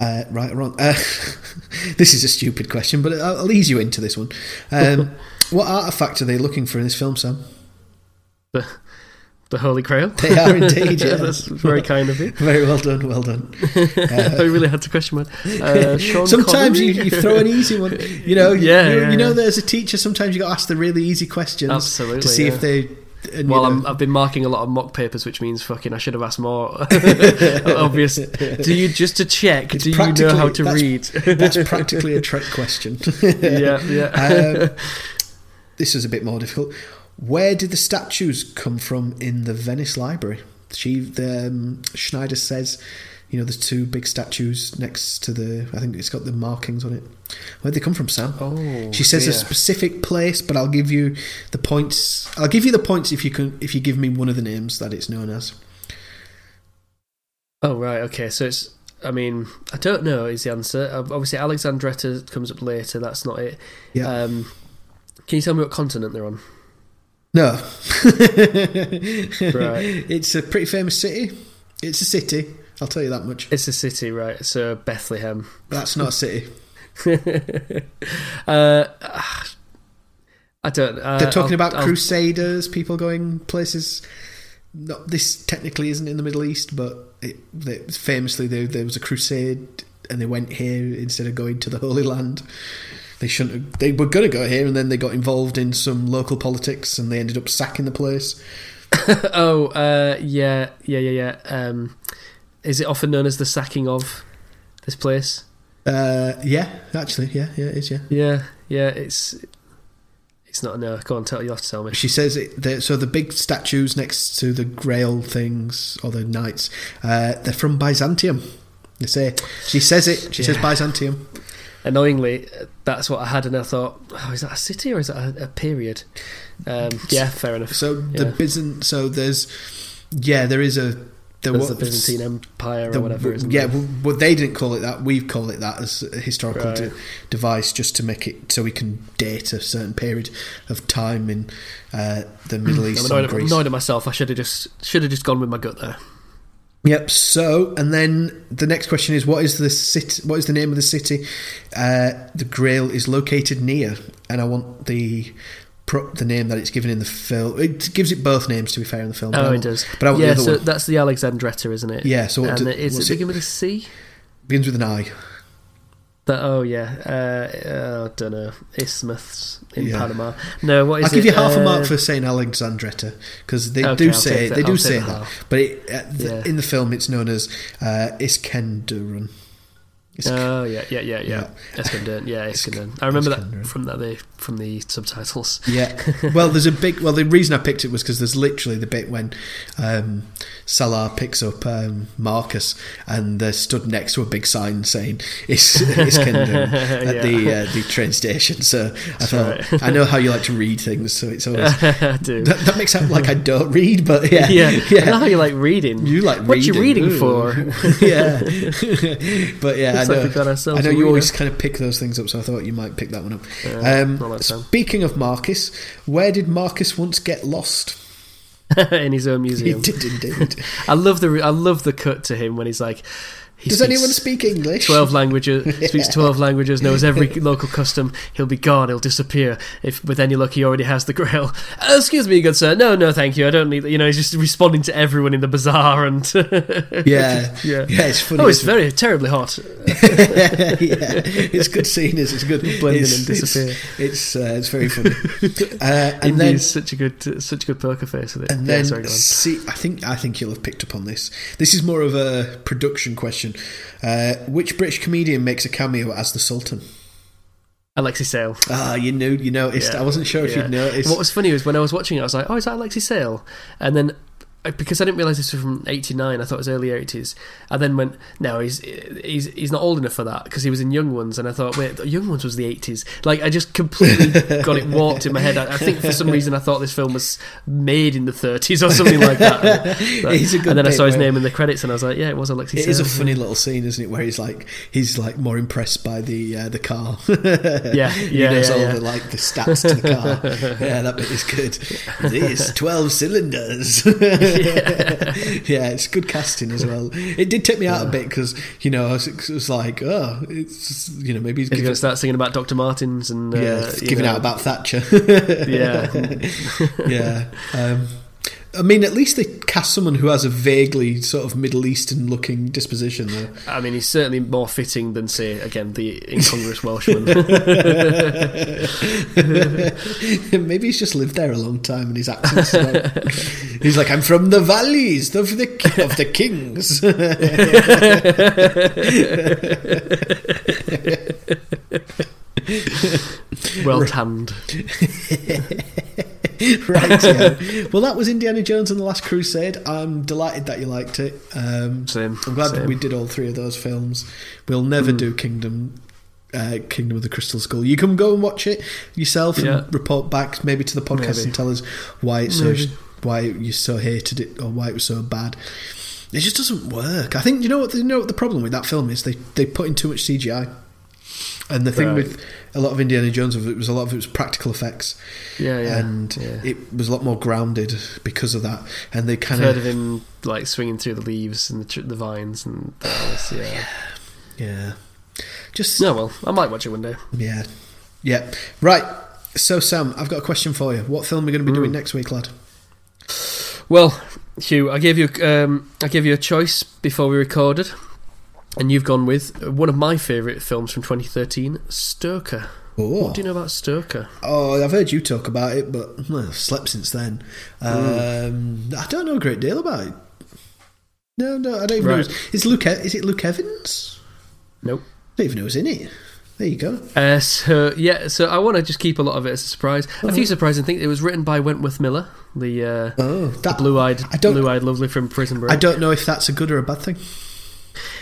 uh, right or wrong. Uh, this is a stupid question, but I'll, I'll ease you into this one. Um, what artifact are they looking for in this film, Sam? The, the Holy Grail. They are indeed. Yeah, that's very kind of you. Very well done. Well done. I really had to question one. Uh, Sometimes you, you throw an easy one. You know, Yeah, you, yeah, you know yeah. that as a teacher, sometimes you got to ask the really easy questions Absolutely, to see yeah. if they. And, Well, I'm, I've been marking a lot of mock papers, which means fucking I should have asked more. Obvious. Do you just to check? It's do you know how to that's- read? that's practically a trick question. yeah, yeah. Um, this is a bit more difficult. Where did the statues come from in the Venice Library? She, the, um, Schneider says, you know, there's two big statues next to the. I think it's got the markings on it. Where'd they come from, Sam? oh, She says a specific place, but I'll give you the points. I'll give you the points if you can if you give me one of the names that it's known as. Oh right, okay. So it's. I mean, I don't know. Is the answer obviously Alexandretta comes up later? That's not it. Yeah. Um, can you tell me what continent they're on? No. Right. It's a pretty famous city. It's a city. I'll tell you that much. It's a city, right? So Bethlehem. That's not a city. uh, I don't. Uh, They're talking I'll- about I'll- crusaders, people going places. Not, this technically isn't in the Middle East, but it, they, famously there, there was a crusade, and they went here instead of going to the Holy Land. They shouldn't. Have, they were going to go here, and then they got involved in some local politics, and they ended up sacking the place. oh, uh, yeah, yeah, yeah, yeah. Um, is it often known as the sacking of this place? Uh, yeah, actually, yeah, yeah, it is. Yeah, Yeah, yeah. It's it's not. A no, go on. Tell you have to tell me. she says it. So the big statues next to the Grail things or the knights, uh, they're from Byzantium. They say she says it. She says Byzantium. Annoyingly, that's what I had, and I thought, oh, is that a city or is that a, a period? Um, yeah, fair enough. So the Yeah. Byzant. So there's, yeah, there is a. There was the Byzantine Empire the- or whatever, isn't yeah, there? well, well, they didn't call it that. We've called it that as a historical Right. de- device, just to make it so we can date a certain period of time in uh, the Middle I'm East annoyed, I'm Greece. annoyed at myself. I should have just should have just gone with my gut there. Yep. So, and then the next question is, what is the city? What is the name of the city? Uh, the Grail is located near, and I want the pro- the name that it's given in the film. It gives it both names, to be fair, in the film. Oh, it does. But I want yeah, the other so one. that's the Alexandretta, isn't it? Yeah. So what do- it, is it begin with a C? begins with an I. That oh yeah, uh, I don't know. Isthmus in Yeah. Panama. No, what is I'll give it? you half a mark Uh, for saying Alexandretta because they Okay, do I'll say the- they do say that, but it, uh, the, Yeah. in the film it's known as uh, Iskenderun. Oh yeah, yeah, yeah, yeah. Iskandar, yeah, Iskandar. I remember that from that the from the subtitles. Yeah. Well, there's a big. Well, the reason I picked it was because there's literally the bit when um, Sallah picks up um, Marcus and they're stood next to a big sign saying "Is Iskender" at Yeah. the uh, the train station. So I thought right. I know how you like to read things, so it's always I do. that, that makes it sound like I don't read, but yeah, yeah, yeah. I know how you like reading. You like what you reading Ooh. for? yeah, but yeah, Looks I know. we've got ourselves I know you always kind of pick those things up, so I thought you might pick that one up. Yeah, um, not like that. speaking of Marcus, where did Marcus once get lost? in his own He museum. did indeed. I love the I love the cut to him when he's like, He Does anyone speak English? Twelve languages, speaks twelve languages, knows every local custom. He'll be gone. He'll disappear. If with any luck, he already has the Grail. Uh, excuse me, good sir. No, no, thank you. I don't need. You know, he's just responding to everyone in the bazaar and. Yeah, yeah, yeah. It's funny. Oh, it's isn't it? very terribly hot. yeah, it's good seeing us. It's good Blend in it's, and disappear. It's it's, uh, it's very funny. Uh, and then such a good, such a good poker face with it. and yeah, then sorry, see, I think I think you'll have picked up on this. This is more of a production question. Uh, which British comedian makes a cameo as the Sultan? Alexei Sayle. Ah, you knew, you noticed. Yeah, I wasn't sure if yeah. you'd noticed. What was funny was when I was watching it, I was like, "Oh, is that Alexei Sayle?" And then because I didn't realize this was from '89, I thought it was early '80s. I then went, "No, he's he's he's not old enough for that because he was in Young Ones." And I thought, "Wait, Young Ones was the '80s." Like I just completely got it warped in my head. I, I think for some reason I thought this film was made in the '30s or something like that. And, It's a good and then I saw his name in the credits, and I was like, "Yeah, it was Alexei It Sayle." is a funny little scene, isn't it? Where he's like, he's like more impressed by the uh, the car. Yeah, he yeah, knows yeah, all yeah. the like the stats to the car. yeah, that bit is good. These twelve cylinders. yeah. it's good casting as well. It did take me out a bit because you know I was, it was like, oh, it's you know maybe he's, He's going to start singing about Dr. Martens and uh, yeah giving know, out about Thatcher. yeah. yeah. Um, I mean, at least they cast someone who has a vaguely sort of Middle Eastern looking disposition, There. I mean, he's certainly more fitting than, say, again, the incongruous Welshman. Maybe he's just lived there a long time and his accent's like, he's like, I'm from the valleys of the of the kings. well tanned. right. Yeah. Well, that was Indiana Jones and the Last Crusade. I'm delighted that you liked it. Um, Same. I'm glad same. we did all three of those films. We'll never Mm. do Kingdom. Uh, Kingdom of the Crystal Skull. You can go and watch it yourself and Yeah. report back, maybe to the podcast, Maybe. and tell us why it's so why you so hated it or why it was so bad. It just doesn't work. I think you know what you know what the problem with that film is. They they put in too much CGI, and the thing Right. with a lot of Indiana Jones of it was a lot of it was practical effects, Yeah, yeah. and yeah. it was a lot more grounded because of that. And they I've kind heard of of him like swinging through the leaves and the, the vines and that was, yeah. yeah, just No, well, I might watch it one day. yeah, yeah. Right. So Sam, I've got a question for you. What film are we going to be doing Mm. next week, lad? Well, Hugh, I gave you um, I gave you a choice before we recorded, and you've gone with one of my favourite films from 2013, Stoker. Oh, What do you know about Stoker? Oh, I've heard you talk about it, but well, I've slept since then. Um, I don't know a great deal about it. No, no, I don't even know. Right. Is Luke? Is it Luke Evans? Nope. I don't even know who's in it. There you go. Uh, so yeah, so I want to just keep a lot of it as a surprise. A few surprising things. It was written by Wentworth Miller, the, uh, Oh, the that blue-eyed, I don't- blue-eyed lovely from Prison Break. I don't know if that's a good or a bad thing.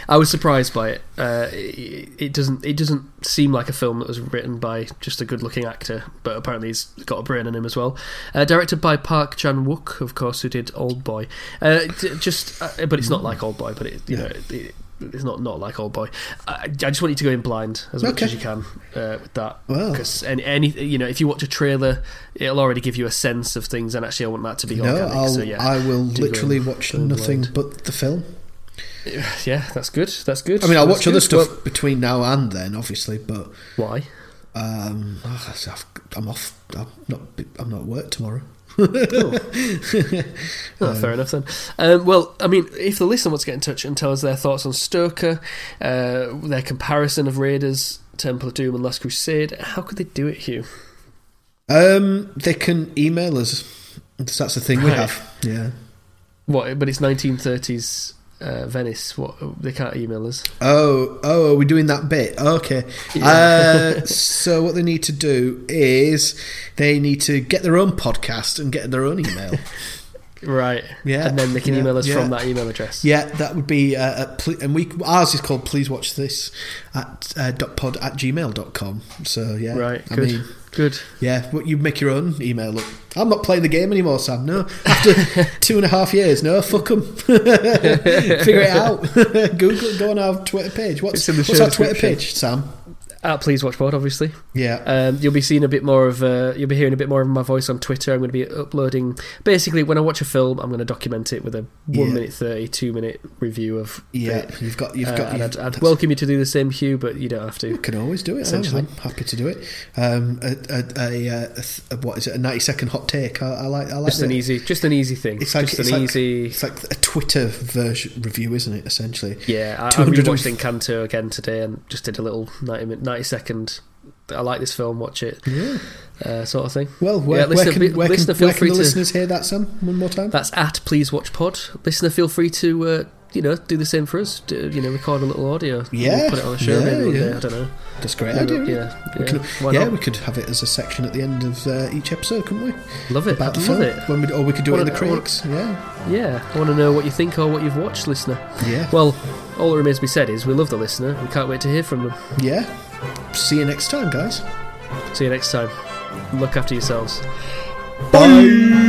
I was surprised by it. Uh, it. It doesn't. It doesn't seem like a film that was written by just a good-looking actor, but apparently he's got a brain in him as well. Uh, directed by Park Chan Wook, of course, who did Old Boy. Uh, just, uh, but it's not like Old Boy. But it, you know, it, it, it's not not like Old Boy. I, I just want you to go in blind as much Okay. as you can uh, with that, because any, any you know, if you watch a trailer, it'll already give you a sense of things, and actually, I want that to be No, organic. I'll, so yeah, I will literally watch nothing blind. but the film. yeah, that's good. That's good. I mean, I'll That's watch other stuff Well, between now and then, obviously, but why? um, oh, I'm off. I'm not. I'm not at work tomorrow. Oh, fair enough then. Um, well, I mean, if the listener wants to get in touch and tell us their thoughts on Stoker, uh, their comparison of Raiders, Temple of Doom, and Last Crusade, how could they do it, Hugh? Um, they can email us. That's the thing we have. Yeah. What? But it's 1930s uh, Venice. What? They can't email us. Oh, oh, are we doing that bit? Okay. Yeah. Uh, so what they need to do is they need to get their own podcast and get their own email. Right. Yeah, And then they can yeah, email us yeah. from that email address. yeah, that would be uh, ple- and we ours is called please watch this at uh, dot pod at gmail.com. So yeah, Right. I Good. mean, good. yeah, but you make your own email up. I'm not playing the game anymore, Sam. No, after two and a half years, no, fuck them. Figure it out. Google, go on our Twitter page. What's It's in the what's our Twitter page, Sam? At Please Watch Pod, obviously. Yeah. Um, you'll be seeing a bit more of, uh, you'll be hearing a bit more of my voice on Twitter. I'm going to be uploading. Basically, when I watch a film, I'm going to document it with a one Yeah. minute thirty, two minute review of. yeah. it. You've got. You've Uh, got. you've- I'd, I'd welcome you to do the same, Hugh, but you don't have to. You can always do it. Essentially. I'm, happy to do it. Um, a, a, a, what is it? A ninety second hot take. I, I like. I like. Just an easy, just an easy thing. It's like just it's an like, easy. It's like a Twitter version review, isn't it? Essentially. Yeah, I, I 200 rewatched Encanto again today and just did a little 90, minute, 90 second. I like this film, watch it, Yeah. uh, sort of thing. Well, where, Yeah, where listener- can, where can, listener, feel where free can the to- listeners hear that, Sam? One more time. That's at Please Watch Pod. Listener, feel free to uh, you know do the same for us. Do, you know, record a little audio. Yeah, put it on a show yeah, maybe yeah. day. I don't know. That's a great Yeah, idea. yeah, yeah. We could, yeah, we could have it as a section at the end of uh, each episode, couldn't we? Love it. About the love film. it. When we, or we could do it in the Wanna- I wanna- critics. Yeah. Yeah, I want to know what you think or what you've watched, listener. Yeah. Well, all that remains to be said is we love the listener. We can't wait to hear from them. Yeah. See you next time, guys. See you next time. Look after yourselves. Bye.